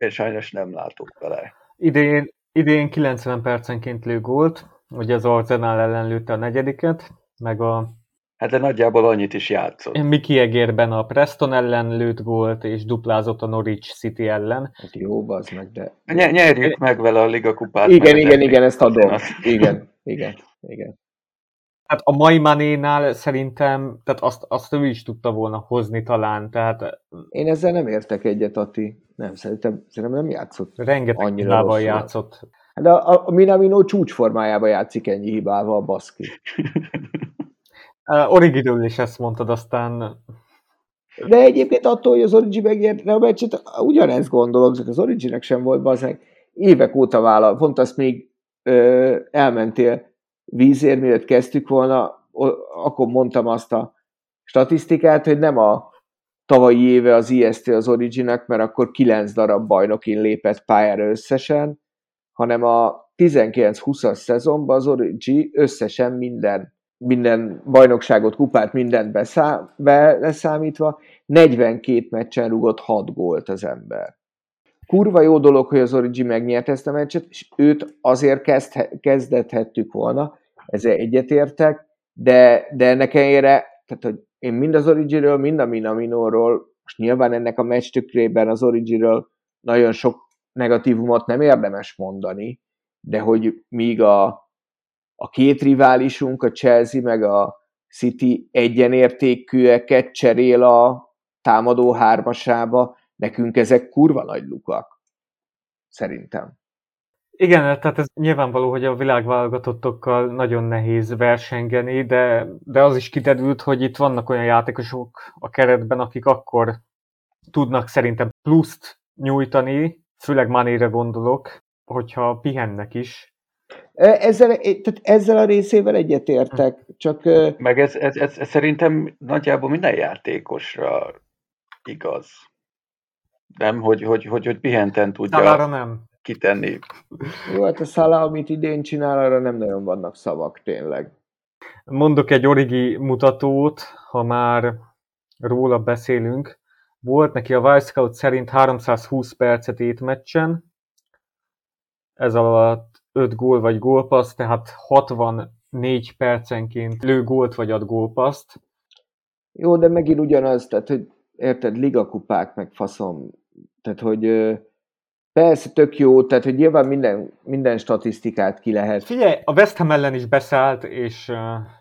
én sajnos nem látok vele. Idén, idén 90 percenként lő gólt, ugye az Arsenal ellen lőtte a negyediket, meg a Hát de nagyjából annyit is játszott. Miki Egérben a Preston ellen lőtt gólt, és duplázott a Norwich City ellen. Hát jó, az meg, de... Ny- nyerjük meg vele a Liga kupát. Igen, igen, igen, ezt adom. Igen, igen, igen. Hát a mai Manénál szerintem, tehát azt, azt ő is tudta volna hozni talán, tehát... Én ezzel nem értek egyet, Ati. Nem, szerintem, szerintem nem játszott Rengeteg annyira hibával játszott. De a, a Minamino csúcsformájában játszik ennyi hibával, baszki. uh, Origidől is ezt mondtad, aztán... De egyébként attól, hogy az Origi megnyerte a meccset, ugyanezt gondolok, az Originek sem volt bazeg. Évek óta vállal, pont azt még ö, elmentél vízért, mielőtt kezdtük volna, akkor mondtam azt a statisztikát, hogy nem a tavalyi éve az IST az Originek, mert akkor 9 darab bajnokin lépett pályára összesen, hanem a 19-20-as szezonban az Origi összesen minden, minden bajnokságot, kupát, mindent beszám, leszámítva 42 meccsen rugott 6 gólt az ember. Kurva jó dolog, hogy az Origi megnyerte ezt a meccset, és őt azért kezd, kezdethettük volna, ezzel egyetértek, de, de ennek ellenére, tehát hogy én mind az Origiről, mind a Minaminóról, most nyilván ennek a meccs tükrében az Origiről nagyon sok negatívumot nem érdemes mondani, de hogy míg a, a két riválisunk, a Chelsea meg a City egyenértékűeket cserél a támadó hármasába, nekünk ezek kurva nagy lukak. Szerintem. Igen, tehát ez nyilvánvaló, hogy a világválogatottokkal nagyon nehéz versengeni, de, de az is kiderült, hogy itt vannak olyan játékosok a keretben, akik akkor tudnak szerintem pluszt nyújtani, főleg Manére gondolok, hogyha pihennek is. Ezzel, tehát ezzel a részével egyetértek, csak... Meg ez, ez, ez, ez szerintem nagyjából minden játékosra igaz. Nem, hogy, hogy, hogy, hogy pihenten tudja Talára nem. Kitenni. Jó, hát a Szala, amit idén csinál, arra nem nagyon vannak szavak, tényleg. Mondok egy origi mutatót, ha már róla beszélünk. Volt neki a Wisecout szerint 320 percet étmeccsen, ez alatt 5 gól vagy gólpassz, tehát 64 percenként lő gólt vagy ad gólpaszt. Jó, de megint ugyanaz, tehát hogy érted, ligakupák, meg faszom, tehát hogy persze tök jó, tehát hogy nyilván minden, minden statisztikát ki lehet. Figyelj, a West Ham ellen is beszállt, és,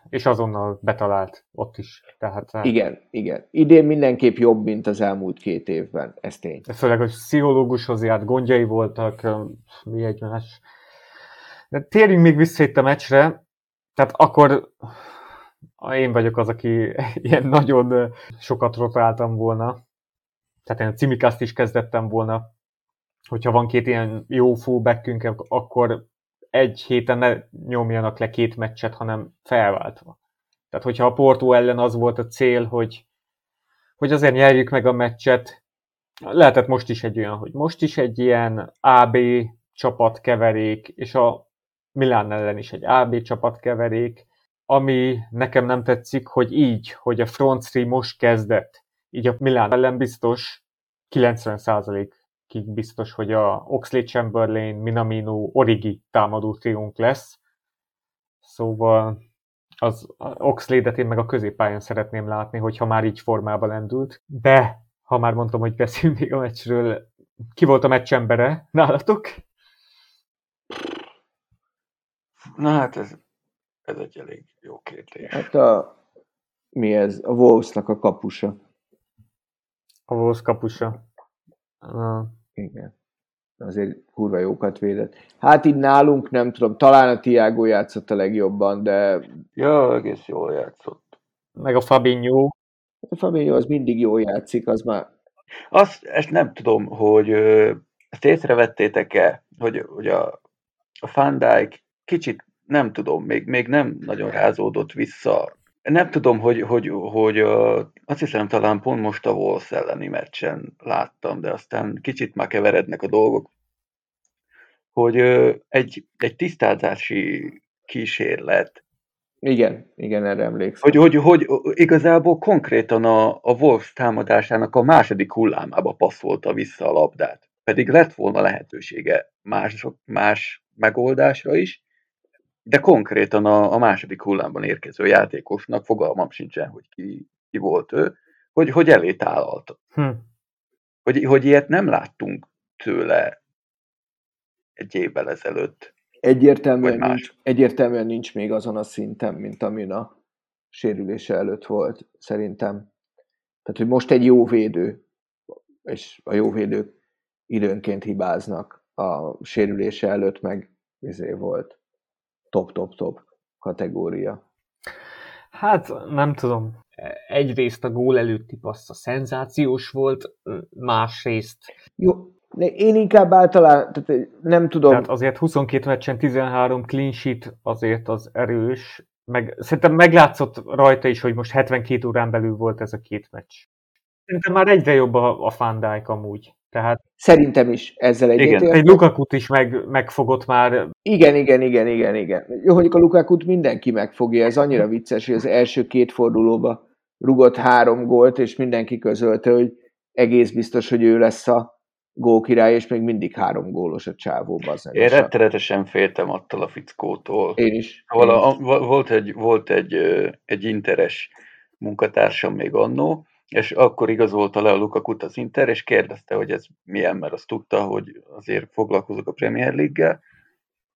és azonnal betalált ott is. Tehát, igen, igen. Idén mindenképp jobb, mint az elmúlt két évben, ez tény. Főleg, hogy pszichológushoz járt, gondjai voltak, mi egymás. De térjünk még vissza itt a meccsre, tehát akkor én vagyok az, aki ilyen nagyon sokat rotáltam volna. Tehát én a Cimikászt is kezdettem volna. Hogyha van két ilyen jó fullbackünk, akkor egy héten ne nyomjanak le két meccset, hanem felváltva. Tehát, hogyha a Porto ellen az volt a cél, hogy, hogy azért nyerjük meg a meccset, lehetett most is egy olyan, hogy most is egy ilyen AB csapat keverék, és a Milán ellen is egy AB csapat keverék, ami nekem nem tetszik, hogy így, hogy a front three most kezdett, így a Milán ellen biztos 90%-ig biztos, hogy a Oxley Chamberlain, Minamino, Origi támadó triunk lesz. Szóval az Oxley-det én meg a középpályán szeretném látni, hogyha már így formában lendült. De, ha már mondtam, hogy beszélünk még a meccsről, ki volt a meccs embere nálatok? Na hát ez ez egy elég jó kérdés. Hát a, mi ez? A Wolvesnak a kapusa. A Wolves kapusa. Uh. Igen. Azért kurva jókat védett. Hát így nálunk nem tudom, talán a Tiago játszott a legjobban, de... Ja, egész jól játszott. Meg a Fabinho. A Fabinho az mindig jól játszik, az már... Azt, ezt nem tudom, hogy ezt észrevettétek-e, hogy, hogy a, a Van Dijk kicsit nem tudom, még, még nem nagyon rázódott vissza. Nem tudom, hogy, hogy, hogy azt hiszem talán pont most a Wolves elleni meccsen láttam, de aztán kicsit már keverednek a dolgok, hogy egy, egy tisztázási kísérlet. Igen, igen, erre emlékszem. Hogy, hogy, hogy igazából konkrétan a, a Wolves támadásának a második hullámába passzolta vissza a labdát. Pedig lett volna lehetősége más, más megoldásra is, de konkrétan a, a második hullámban érkező játékosnak fogalmam sincsen, hogy ki, ki volt ő, hogy, hogy elé tálalta. Hm. Hogy, hogy ilyet nem láttunk tőle egy évvel ezelőtt. Egyértelműen nincs, egyértelműen nincs még azon a szinten, mint amin a sérülése előtt volt, szerintem. Tehát, hogy most egy jó védő, és a jó védők időnként hibáznak, a sérülése előtt meg izé volt top-top-top kategória. Hát nem tudom. Egyrészt a gól előtti passza szenzációs volt, másrészt... Jó, én inkább általán, tehát nem tudom... Tehát azért 22 meccsen 13 clean sheet azért az erős, meg szerintem meglátszott rajta is, hogy most 72 órán belül volt ez a két meccs. Szerintem már egyre jobb a, a Fandijk amúgy. Tehát, Szerintem is ezzel egy Igen, egy Lukakut is meg, megfogott már. Igen, igen, igen, igen, igen. Jó, hogy a Lukakut mindenki megfogja, ez annyira vicces, hogy az első két fordulóba rugott három gólt, és mindenki közölte, hogy egész biztos, hogy ő lesz a gólkirály, és még mindig három gólos a csávó. Én rettenetesen féltem attól a fickótól. Én is. Vala, a, volt egy, volt egy, egy interes munkatársam még annó, és akkor igazolta le a Lukakut az Inter, és kérdezte, hogy ez milyen, mert azt tudta, hogy azért foglalkozok a Premier League-gel,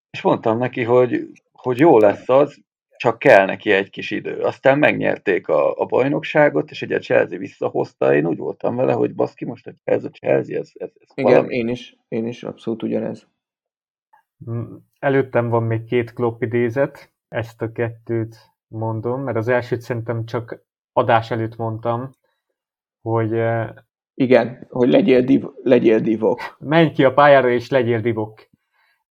és mondtam neki, hogy, hogy jó lesz az, csak kell neki egy kis idő. Aztán megnyerték a, a bajnokságot, és ugye a Chelsea visszahozta, én úgy voltam vele, hogy baszki, most ez a Chelsea, ez, ez, ez Igen, valami. én is, én is abszolút ugyanez. Mm, előttem van még két Klopp idézet, ezt a kettőt mondom, mert az elsőt szerintem csak adás előtt mondtam, hogy... Igen, hogy legyél, div, legyél divok. Menj ki a pályára és legyél divok.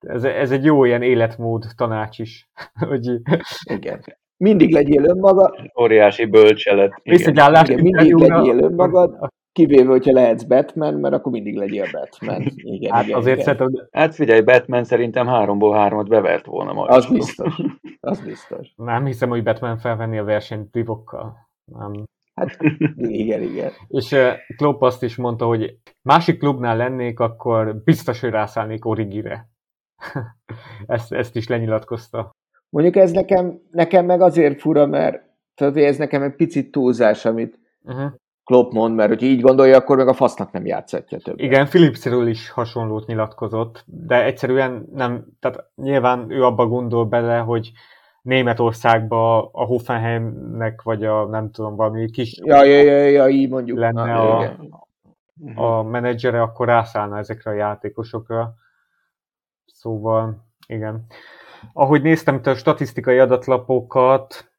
Ez, ez egy jó ilyen életmód tanács is. hogy... Igen. Mindig legyél önmagad. Óriási bölcselet. Igen. Igen, mindig legyél önmagad, kivéve, hogyha lehetsz Batman, mert akkor mindig legyél Batman. Igen, hát igen, azért igen. Szerintem... Hát figyelj, Batman szerintem háromból hármat bevert volna majd. Az biztos. Az biztos. Nem hiszem, hogy Batman felvenni a versenyt divokkal. Nem. Hát igen, igen. És uh, Klopp azt is mondta, hogy másik klubnál lennék, akkor biztos, hogy rászállnék Origire. ezt, ezt is lenyilatkozta. Mondjuk ez nekem, nekem meg azért fura, mert tudod, ez nekem egy picit túlzás, amit uh-huh. Klopp mond, mert hogy így gondolja, akkor meg a fasznak nem játszhatja többet. Igen, Philipsről is hasonlót nyilatkozott, de egyszerűen nem, tehát nyilván ő abba gondol bele, hogy Németországba a Hoffenheimnek, vagy a nem tudom, valami kis... Ja, ja, ja, ja így mondjuk. Lenne Na, a, a menedzsere, akkor rászállna ezekre a játékosokra. Szóval, igen. Ahogy néztem itt a statisztikai adatlapokat,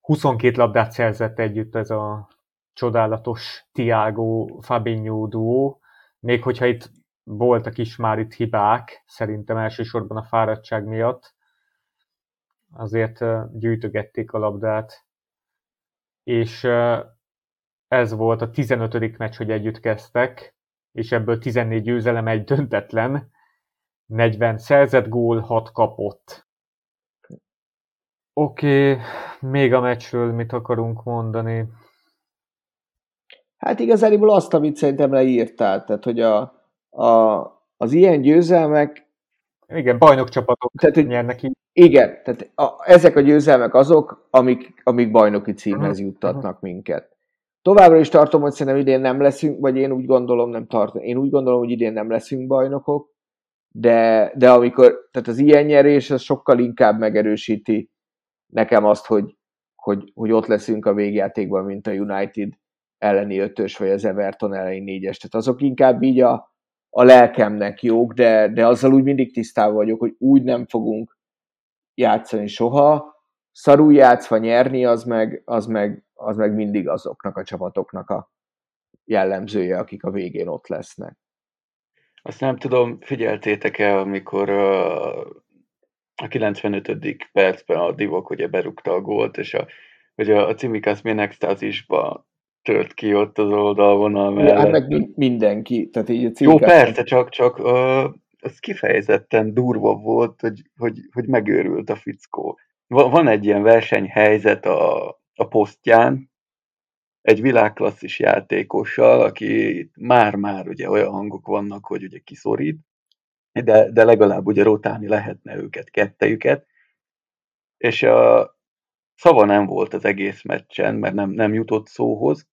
22 labdát szerzett együtt ez a csodálatos Tiago Fabinho duó, még hogyha itt voltak is már itt hibák, szerintem elsősorban a fáradtság miatt, azért gyűjtögették a labdát, és ez volt a 15. meccs, hogy együtt kezdtek, és ebből 14 győzelem, egy döntetlen, 40 szerzett gól, 6 kapott. Oké, okay, még a meccsről mit akarunk mondani? Hát igazából azt, amit szerintem leírtál, tehát hogy a, a, az ilyen győzelmek igen, bajnokcsapatok tehát, hogy nyernek így. Igen, tehát a, ezek a győzelmek azok, amik, amik bajnoki címhez uh-huh. juttatnak uh-huh. minket. Továbbra is tartom, hogy szerintem idén nem leszünk, vagy én úgy gondolom, nem tartom, én úgy gondolom, hogy idén nem leszünk bajnokok, de, de amikor, tehát az ilyen nyerés, az sokkal inkább megerősíti nekem azt, hogy, hogy, hogy ott leszünk a végjátékban, mint a United elleni ötös, vagy az Everton elleni négyes. Tehát azok inkább így a, a lelkemnek jók, de, de azzal úgy mindig tisztában vagyok, hogy úgy nem fogunk játszani soha. Szarul játszva nyerni, az meg, az meg, az meg mindig azoknak a csapatoknak a jellemzője, akik a végén ott lesznek. Azt nem tudom, figyeltétek-e, amikor a, a 95. percben a Divok ugye berúgta a gólt, és a, hogy a, a Cimikas Ménextázisba tört ki ott az oldalvonal mellett. Ja, hát meg mindenki. Tehát így Jó, persze, csak, csak uh, az kifejezetten durva volt, hogy, hogy, hogy megőrült a fickó. Van egy ilyen versenyhelyzet a, a posztján, egy világklasszis játékossal, aki már-már ugye olyan hangok vannak, hogy ugye kiszorít, de, de legalább ugye rotálni lehetne őket, kettejüket, és a szava nem volt az egész meccsen, mert nem, nem jutott szóhoz,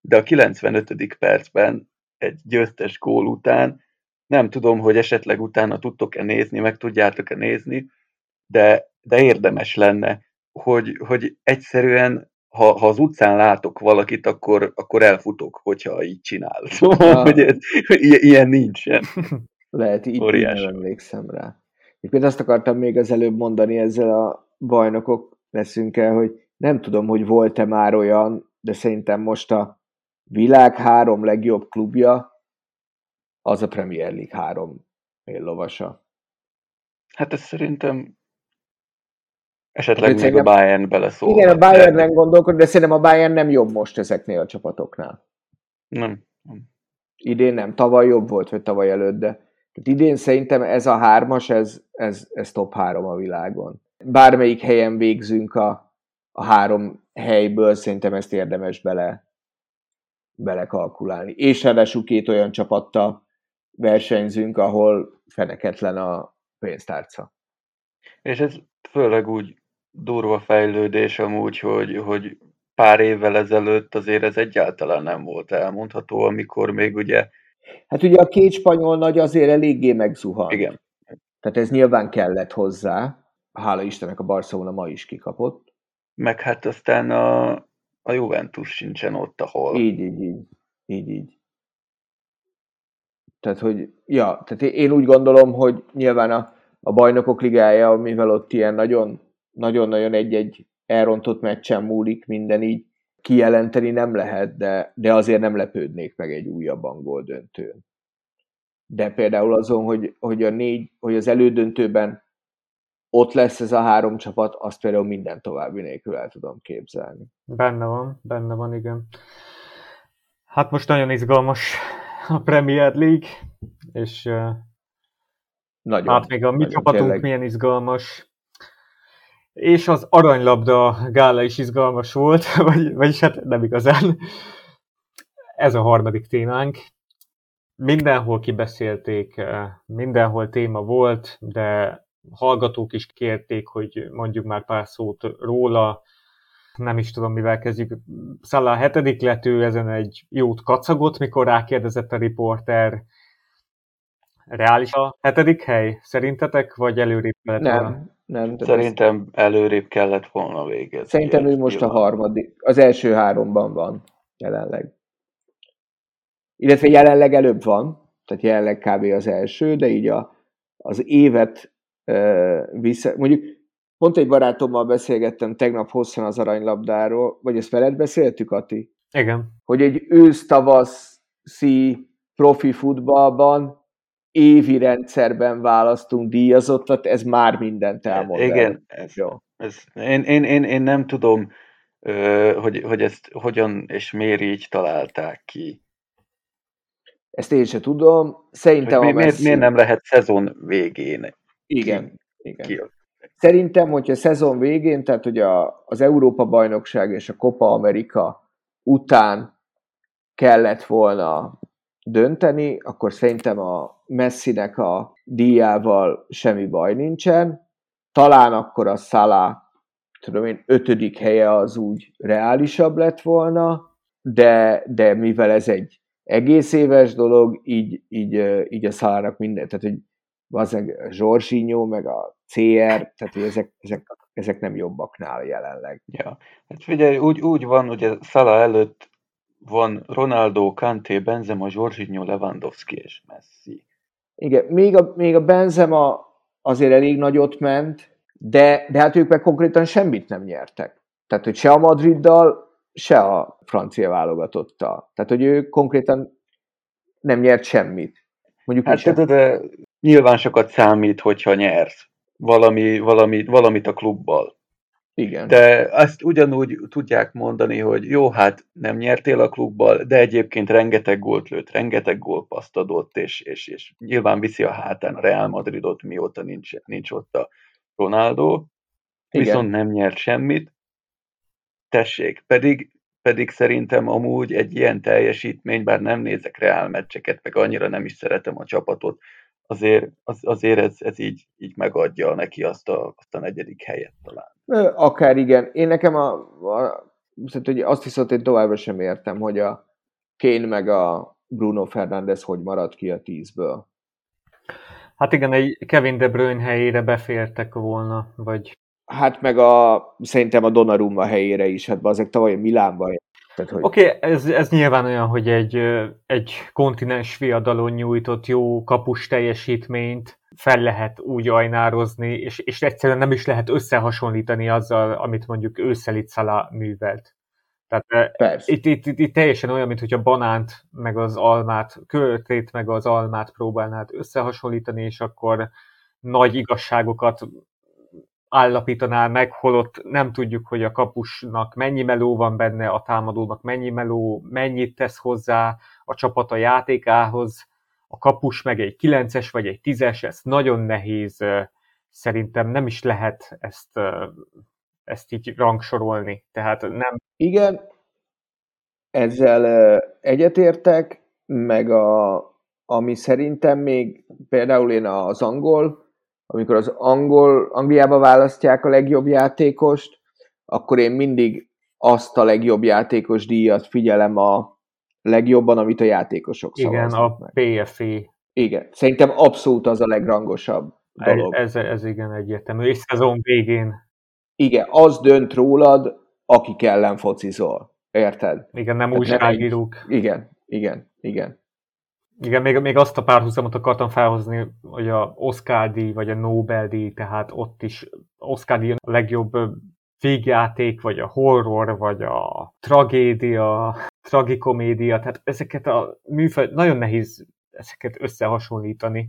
de a 95. percben egy győztes gól után, nem tudom, hogy esetleg utána tudtok-e nézni, meg tudjátok-e nézni, de, de érdemes lenne, hogy, hogy egyszerűen ha, ha az utcán látok valakit, akkor, akkor elfutok, hogyha így csinál. Szóval, ah. hogy, ez, ilyen nincsen. Lehet, így nem emlékszem rá. Én azt akartam még az előbb mondani ezzel a bajnokok leszünk el, hogy nem tudom, hogy volt-e már olyan, de szerintem most a világ három legjobb klubja az a Premier League három éllovasa. Hát ez szerintem esetleg még a Bayern beleszól. Igen, a Bayern nem gondolkod, de szerintem a Bayern nem jobb most ezeknél a csapatoknál. Nem. nem. Idén nem, tavaly jobb volt, vagy tavaly előtt, de tehát idén szerintem ez a hármas, ez, ez, ez top három a világon. Bármelyik helyen végzünk a, a három helyből, szerintem ezt érdemes bele, belekalkulálni. És ráadásul két olyan csapattal versenyzünk, ahol feneketlen a pénztárca. És ez főleg úgy durva fejlődés amúgy, hogy, hogy pár évvel ezelőtt azért ez egyáltalán nem volt elmondható, amikor még ugye... Hát ugye a két spanyol nagy azért eléggé megzuhant. Igen. Tehát ez nyilván kellett hozzá. Hála Istennek a Barcelona ma is kikapott. Meg hát aztán a, a Juventus sincsen ott, ahol... Így, így, így. Így, így. Tehát, hogy, ja, tehát én úgy gondolom, hogy nyilván a, a bajnokok ligája, mivel ott ilyen nagyon, nagyon-nagyon egy-egy elrontott meccsen múlik minden így, kijelenteni nem lehet, de, de azért nem lepődnék meg egy újabb angol döntőn. De például azon, hogy, hogy, a négy, hogy az elődöntőben ott lesz ez a három csapat, azt például minden további nélkül el tudom képzelni. Benne van, benne van, igen. Hát most nagyon izgalmas a Premier League, és nagyon, hát még a mi csapatunk tényleg. milyen izgalmas. És az aranylabda gála is izgalmas volt, vagy, vagyis hát nem igazán. Ez a harmadik témánk. Mindenhol kibeszélték, mindenhol téma volt, de hallgatók is kérték, hogy mondjuk már pár szót róla, nem is tudom, mivel kezdjük. Szala a hetedik lett, ő ezen egy jót kacagott, mikor rákérdezett a riporter. Reális a hetedik hely, szerintetek, vagy előrébb kellett nem, volna? Nem, Szerintem ez... előrébb kellett volna végezni. Szerintem ő most a harmadik, az első háromban van jelenleg. Illetve jelenleg előbb van, tehát jelenleg kb. az első, de így a, az évet vissza, mondjuk Pont egy barátommal beszélgettem tegnap hosszan az aranylabdáról, vagy ezt veled beszéltük, Ati? Igen. Hogy egy ősz-tavaszi profi futballban évi rendszerben választunk díjazottat, ez már mindent elmond. Igen, ez, Jó. Ez, én, én, én, én nem tudom, hogy, hogy ezt hogyan és miért így találták ki. Ezt én sem tudom. Szerintem hogy a miért, miért nem lehet szezon végén? Igen. Ki, igen. Ki, Szerintem, hogyha a szezon végén, tehát hogy a, az Európa-bajnokság és a Copa Amerika után kellett volna dönteni, akkor szerintem a Messinek a díjával semmi baj nincsen. Talán akkor a Salah, tudom én, ötödik helye az úgy reálisabb lett volna, de, de mivel ez egy egész éves dolog, így, így, így a Salahnak minden, tehát hogy valószínűleg Zsorzsinyó, meg a CR, tehát hogy ezek, ezek, ezek nem jobbaknál jelenleg. Ja, hát figyelj, úgy, úgy van, ugye Szala előtt van Ronaldo, Kanté, Benzema, Zsorzsinyó, Lewandowski és Messi. Igen, még a, még a Benzema azért elég nagyot ment, de, de hát ők meg konkrétan semmit nem nyertek. Tehát, hogy se a Madriddal, se a francia válogatottal. Tehát, hogy ő konkrétan nem nyert semmit. Mondjuk hát, de, de nyilván sokat számít, hogyha nyersz valami, valami, valamit a klubbal. Igen. De azt ugyanúgy tudják mondani, hogy jó, hát nem nyertél a klubbal, de egyébként rengeteg gólt lőtt, rengeteg gólpaszt adott, és, és, és nyilván viszi a hátán a Real Madridot, mióta nincs, nincs ott a Ronaldo, Igen. viszont nem nyert semmit. Tessék, pedig, pedig szerintem amúgy egy ilyen teljesítmény, bár nem nézek Real meccseket, meg annyira nem is szeretem a csapatot, azért, az, azért ez, ez így, így megadja neki azt a, azt a negyedik helyet talán. Akár igen. Én nekem a, a hogy azt viszont én továbbra sem értem, hogy a Kane meg a Bruno Fernández hogy maradt ki a tízből. Hát igen, egy Kevin De Bruyne helyére befértek volna, vagy... Hát meg a, szerintem a Donnarumma helyére is, hát azek tavaly Milánban Tehát, hogy... Oké, okay, ez, ez nyilván olyan, hogy egy, egy kontinens fiadalon nyújtott jó kapus teljesítményt fel lehet úgy ajnározni, és, és egyszerűen nem is lehet összehasonlítani azzal, amit mondjuk őszelit Szala művelt. Tehát itt, itt, itt, itt, teljesen olyan, mint hogy a banánt, meg az almát, költét, meg az almát próbálnád összehasonlítani, és akkor nagy igazságokat állapítanál meg, holott nem tudjuk, hogy a kapusnak mennyi meló van benne, a támadónak mennyi meló, mennyit tesz hozzá a csapata játékához, a kapus meg egy 9-es vagy egy 10-es, ez nagyon nehéz, szerintem nem is lehet ezt, ezt így rangsorolni. Tehát nem... Igen, ezzel egyetértek, meg a, ami szerintem még például én az angol amikor az angol, Angliába választják a legjobb játékost, akkor én mindig azt a legjobb játékos díjat figyelem a legjobban, amit a játékosok Igen, a meg. PFE. Igen, szerintem abszolút az a legrangosabb dolog. Ez, ez, ez igen egyértelmű, és szezon végén. Igen, az dönt rólad, akik ellen focizol. Érted? Igen, nem újságírók. Igen, igen, igen. Igen, még, még azt a párhuzamot akartam felhozni, hogy a Oscar díj, vagy a Nobel díj, tehát ott is Oscar díj a legjobb végjáték, vagy a horror, vagy a tragédia, tragikomédia, tehát ezeket a műfaj, nagyon nehéz ezeket összehasonlítani,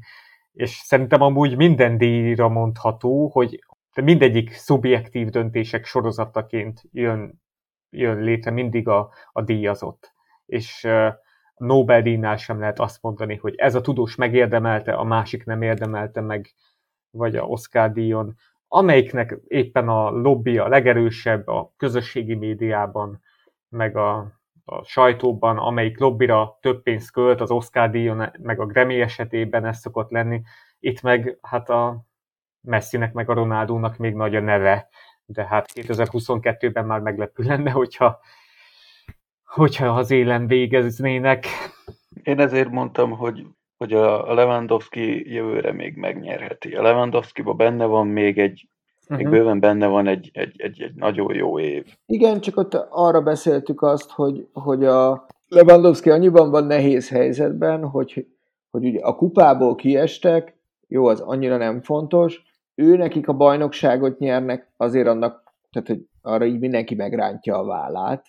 és szerintem amúgy minden díjra mondható, hogy mindegyik szubjektív döntések sorozataként jön, jön létre mindig a, a díjazott. És Nobel-díjnál sem lehet azt mondani, hogy ez a tudós megérdemelte, a másik nem érdemelte meg, vagy a Oscar díjon, amelyiknek éppen a lobby a legerősebb a közösségi médiában, meg a, a sajtóban, amelyik lobbira több pénzt költ, az Oscar díjon, meg a Grammy esetében ez szokott lenni. Itt meg hát a Messinek, meg a Ronaldónak még nagy a neve, de hát 2022-ben már meglepő lenne, hogyha hogyha az élen végeznének. Én ezért mondtam, hogy, hogy a Lewandowski jövőre még megnyerheti. A Lewandowski-ba benne van még egy, uh-huh. még mhm. bőven benne van egy, egy, egy, egy nagyon jó év. Igen, csak ott arra beszéltük azt, hogy, hogy a Lewandowski annyiban van nehéz helyzetben, hogy, hogy ugye a kupából kiestek, jó, az annyira nem fontos, ő nekik a bajnokságot nyernek, azért annak, tehát hogy arra így mindenki megrántja a vállát,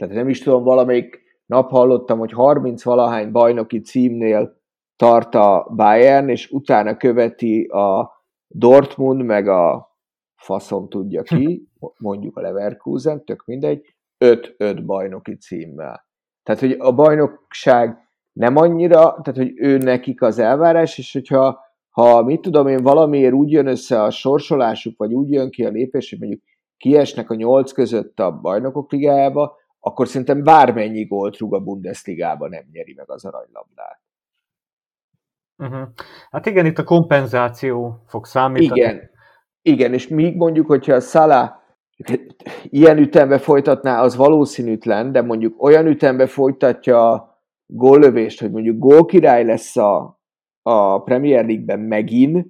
tehát nem is tudom, valamelyik nap hallottam, hogy 30 valahány bajnoki címnél tart a Bayern, és utána követi a Dortmund, meg a faszom tudja ki, mondjuk a Leverkusen, tök mindegy, 5-5 bajnoki címmel. Tehát, hogy a bajnokság nem annyira, tehát, hogy ő nekik az elvárás, és hogyha ha mit tudom én, valamiért úgy jön össze a sorsolásuk, vagy úgy jön ki a lépés, hogy mondjuk kiesnek a nyolc között a bajnokok ligájába, akkor szerintem bármennyi gólt rúg a Bundesligába nem nyeri meg az aranylabdát. Uh-huh. Hát igen, itt a kompenzáció fog számítani. Igen, igen és míg mondjuk, hogyha a Salah ilyen ütembe folytatná, az valószínűtlen, de mondjuk olyan ütembe folytatja a góllövést, hogy mondjuk gólkirály lesz a, a Premier League-ben megint,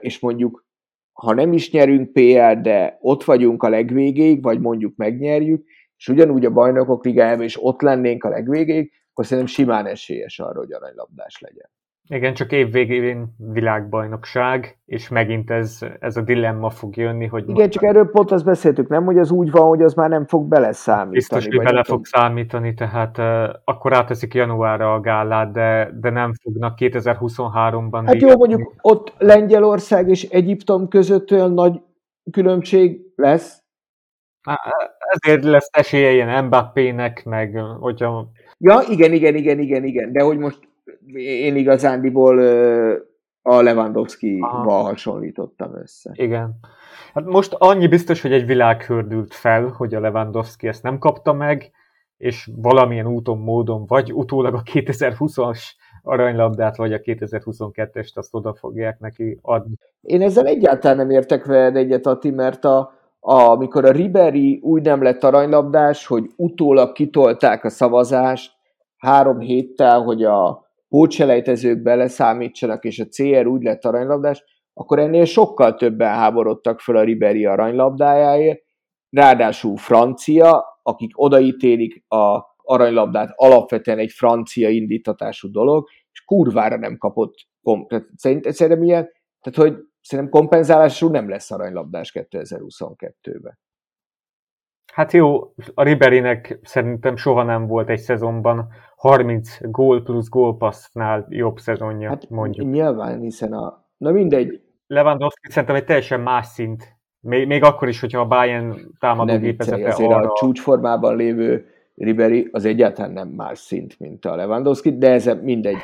és mondjuk ha nem is nyerünk PL, de ott vagyunk a legvégéig, vagy mondjuk megnyerjük, és ugyanúgy a bajnokok ligájában is ott lennénk a legvégéig, akkor szerintem simán esélyes arra, hogy aranylabdás legyen. Igen, csak évvégén világbajnokság, és megint ez, ez a dilemma fog jönni, hogy... Igen, csak erről pont azt beszéltük, nem, hogy az úgy van, hogy az már nem fog beleszámítani. Biztos, hogy bele fog számítani, tehát uh, akkor áteszik januárra a gálát, de, de nem fognak 2023-ban... Hát jó, mondjuk ott Lengyelország és Egyiptom között olyan nagy különbség lesz, ezért lesz esélye ilyen Mbappének, meg hogyha... Ja, igen, igen, igen, igen, igen, de hogy most én igazándiból a Lewandowski-val hasonlítottam össze. Igen. Hát most annyi biztos, hogy egy világ hördült fel, hogy a Lewandowski ezt nem kapta meg, és valamilyen úton, módon, vagy utólag a 2020-as aranylabdát, vagy a 2022-est azt oda fogják neki adni. Én ezzel egyáltalán nem értek veled egyet, Ati, mert a, amikor a Ribery úgy nem lett aranylabdás, hogy utólag kitolták a szavazást három héttel, hogy a pótselejtezők beleszámítsanak, és a CR úgy lett aranylabdás, akkor ennél sokkal többen háborodtak föl a Ribery aranylabdájáért, ráadásul francia, akik odaítélik a aranylabdát, alapvetően egy francia indítatású dolog, és kurvára nem kapott, kom- tehát szerintem, szerintem ilyen, tehát hogy szerintem kompenzálású nem lesz aranylabdás 2022-ben. Hát jó, a Riberinek szerintem soha nem volt egy szezonban 30 gól plusz gólpassznál jobb szezonja, Hát mondjuk. nyilván, hiszen a... Na mindegy, Lewandowski szerintem egy teljesen más szint. Még, még akkor is, hogyha a Bayern támadógépezete arra... a csúcsformában lévő Ribery az egyáltalán nem más szint, mint a Lewandowski, de ez mindegy.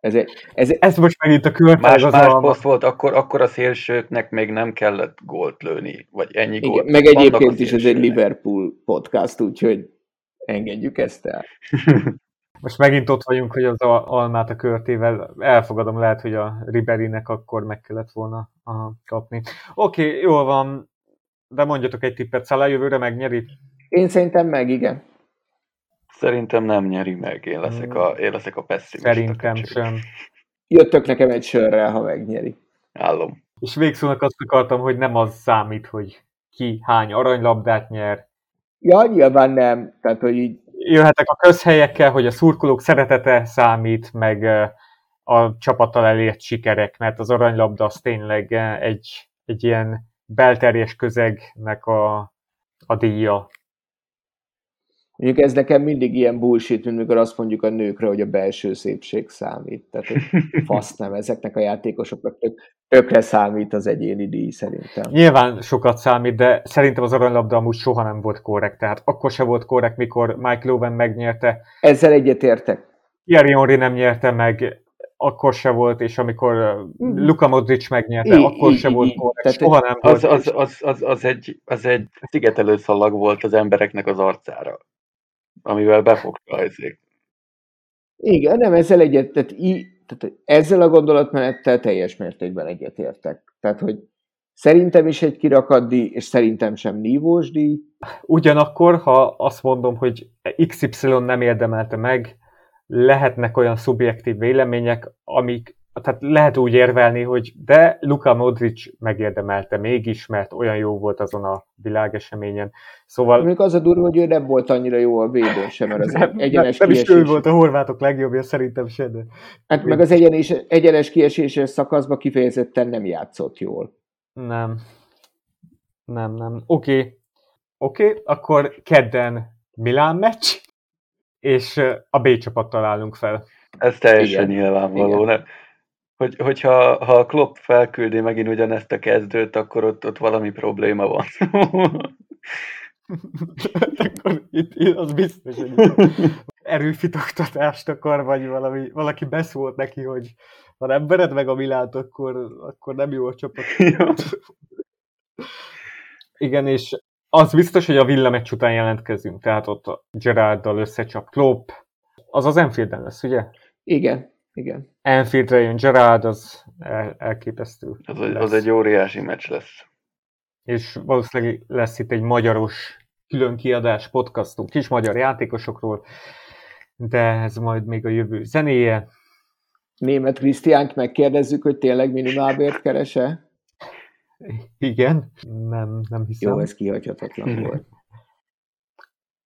Ez, egy, ez, Ez most megint a Más, körtág más az poszt volt, akkor, akkor a szélsőknek még nem kellett gólt lőni, vagy ennyi igen, gólt. meg Vannak egyébként is ez egy. Liverpool podcast, úgyhogy engedjük ezt el. Most megint ott vagyunk, hogy az a almát a körtével elfogadom, lehet, hogy a Riberynek akkor meg kellett volna kapni. Oké, okay, jól van, de mondjatok egy tippet, Szalá jövőre megnyeri? Én szerintem meg, igen. Szerintem nem nyeri meg, én leszek a, én leszek a pessimista. Szerintem köcsög. sem. Jöttök nekem egy sörrel, ha megnyeri. Állom. És végszónak azt akartam, hogy nem az számít, hogy ki hány aranylabdát nyer. Ja, nyilván nem. Tehát, hogy így Jöhetek a közhelyekkel, hogy a szurkolók szeretete számít, meg a csapattal elért sikerek, mert az aranylabda az tényleg egy, egy ilyen belterjes közegnek a, a díja. Mondjuk ez nekem mindig ilyen bullshit, mint mikor azt mondjuk a nőkre, hogy a belső szépség számít. Tehát, hogy fasz nem, ezeknek a játékosoknak tök, tökre számít az egyéni díj szerintem. Nyilván sokat számít, de szerintem az aranylabda amúgy soha nem volt korrekt. Tehát akkor se volt korrekt, mikor Mike Lowen megnyerte, Ezzel egyetértek. Thierry Henry nem nyerte meg, akkor se volt, és amikor eh, Luka Modric megnyerte, Í- akkor se volt korrekt, soha nem volt. Az, az, az, az, az, egy, az egy szigetelő szalag volt az embereknek az arcára, amivel befogta ezért. Igen, nem, ezzel egyet, tehát, í, tehát ezzel a gondolatmenettel teljes mértékben egyetértek. Tehát, hogy szerintem is egy kirakat díj, és szerintem sem nívós díj. Ugyanakkor, ha azt mondom, hogy XY nem érdemelte meg, lehetnek olyan szubjektív vélemények, amik, tehát lehet úgy érvelni, hogy de Luka Modric megérdemelte mégis, mert olyan jó volt azon a világeseményen. Szóval Mondjuk az a durva, hogy ő nem volt annyira jó a védőn sem, mert az nem, egyenes nem is ő kiesés, volt a horvátok legjobbja, szerintem se, de hát meg az egyenes, egyenes kieséses szakaszban kifejezetten nem játszott jól. nem. Nem, nem. Oké. Okay. Oké, okay, akkor kedden Milán meccs, és a B csapattal állunk fel. Ez teljesen Igen. nyilvánvaló. Igen. Nem? Hogy, hogyha ha a Klopp felküldi megint ugyanezt a kezdőt, akkor ott, ott valami probléma van. akkor itt, itt az biztos, hogy erőfitoktatást akar, vagy valami, valaki beszólt neki, hogy ha nem vered meg a Milánt, akkor, akkor nem jó a csapat. Igen, és az biztos, hogy a Villa meccs után jelentkezünk, tehát ott a Gerarddal összecsap Klopp. Az az Enfielden lesz, ugye? Igen, igen. Enfieldre jön Gerard, az el, elképesztő. Az, egy- lesz. az egy óriási meccs lesz. és valószínűleg lesz itt egy magyaros külön kiadás podcastunk kis magyar játékosokról, de ez majd még a jövő zenéje. Német Krisztiánt megkérdezzük, hogy tényleg minimálbért kerese? Igen, nem, nem hiszem. Jó, ez kihagyhatatlan volt.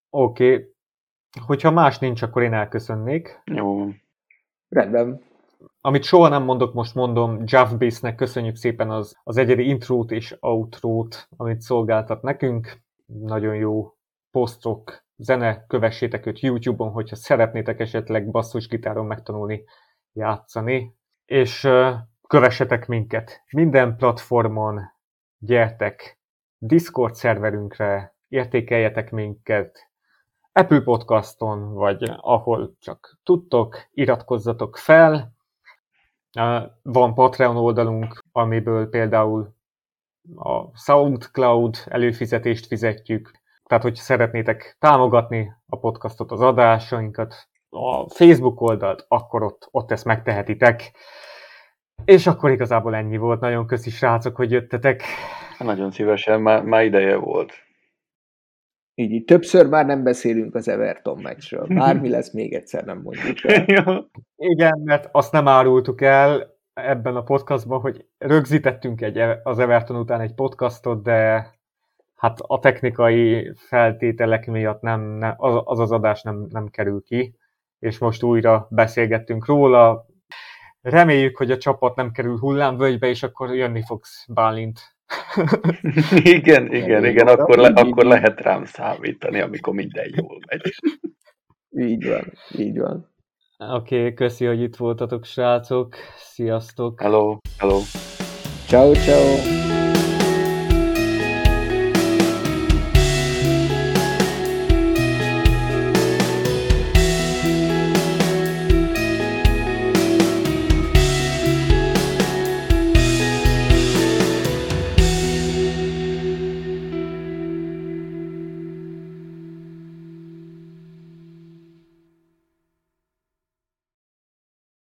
Oké, okay. hogyha más nincs, akkor én elköszönnék. Jó. Rendben. Amit soha nem mondok, most mondom, Jeff Bassnek köszönjük szépen az, az egyedi intrót és outrót, amit szolgáltat nekünk. Nagyon jó posztok, zene, kövessétek őt YouTube-on, hogyha szeretnétek esetleg basszusgitáron megtanulni játszani. És kövessetek minket minden platformon, gyertek Discord szerverünkre, értékeljetek minket, Apple Podcaston, vagy ahol csak tudtok, iratkozzatok fel. Van Patreon oldalunk, amiből például a SoundCloud előfizetést fizetjük. Tehát, hogyha szeretnétek támogatni a podcastot, az adásainkat, a Facebook oldalt, akkor ott, ott ezt megtehetitek. És akkor igazából ennyi volt. Nagyon köszi srácok, hogy jöttetek. Nagyon szívesen, már, már ideje volt. Így, így többször már nem beszélünk az Everton meccsről. Bármi lesz, még egyszer nem mondjuk el. Igen, mert azt nem árultuk el ebben a podcastban, hogy rögzítettünk egy, az Everton után egy podcastot, de hát a technikai feltételek miatt nem, nem az, az az adás nem, nem kerül ki, és most újra beszélgettünk róla. Reméljük, hogy a csapat nem kerül hullámvölgybe, és akkor jönni fogsz Bálint. igen, igen, igen, akkor, le, akkor lehet rám számítani, amikor minden jól megy. Így van, így van. Oké, okay, köszi, hogy itt voltatok, srácok. Sziasztok! Hello, hello! Ciao, ciao!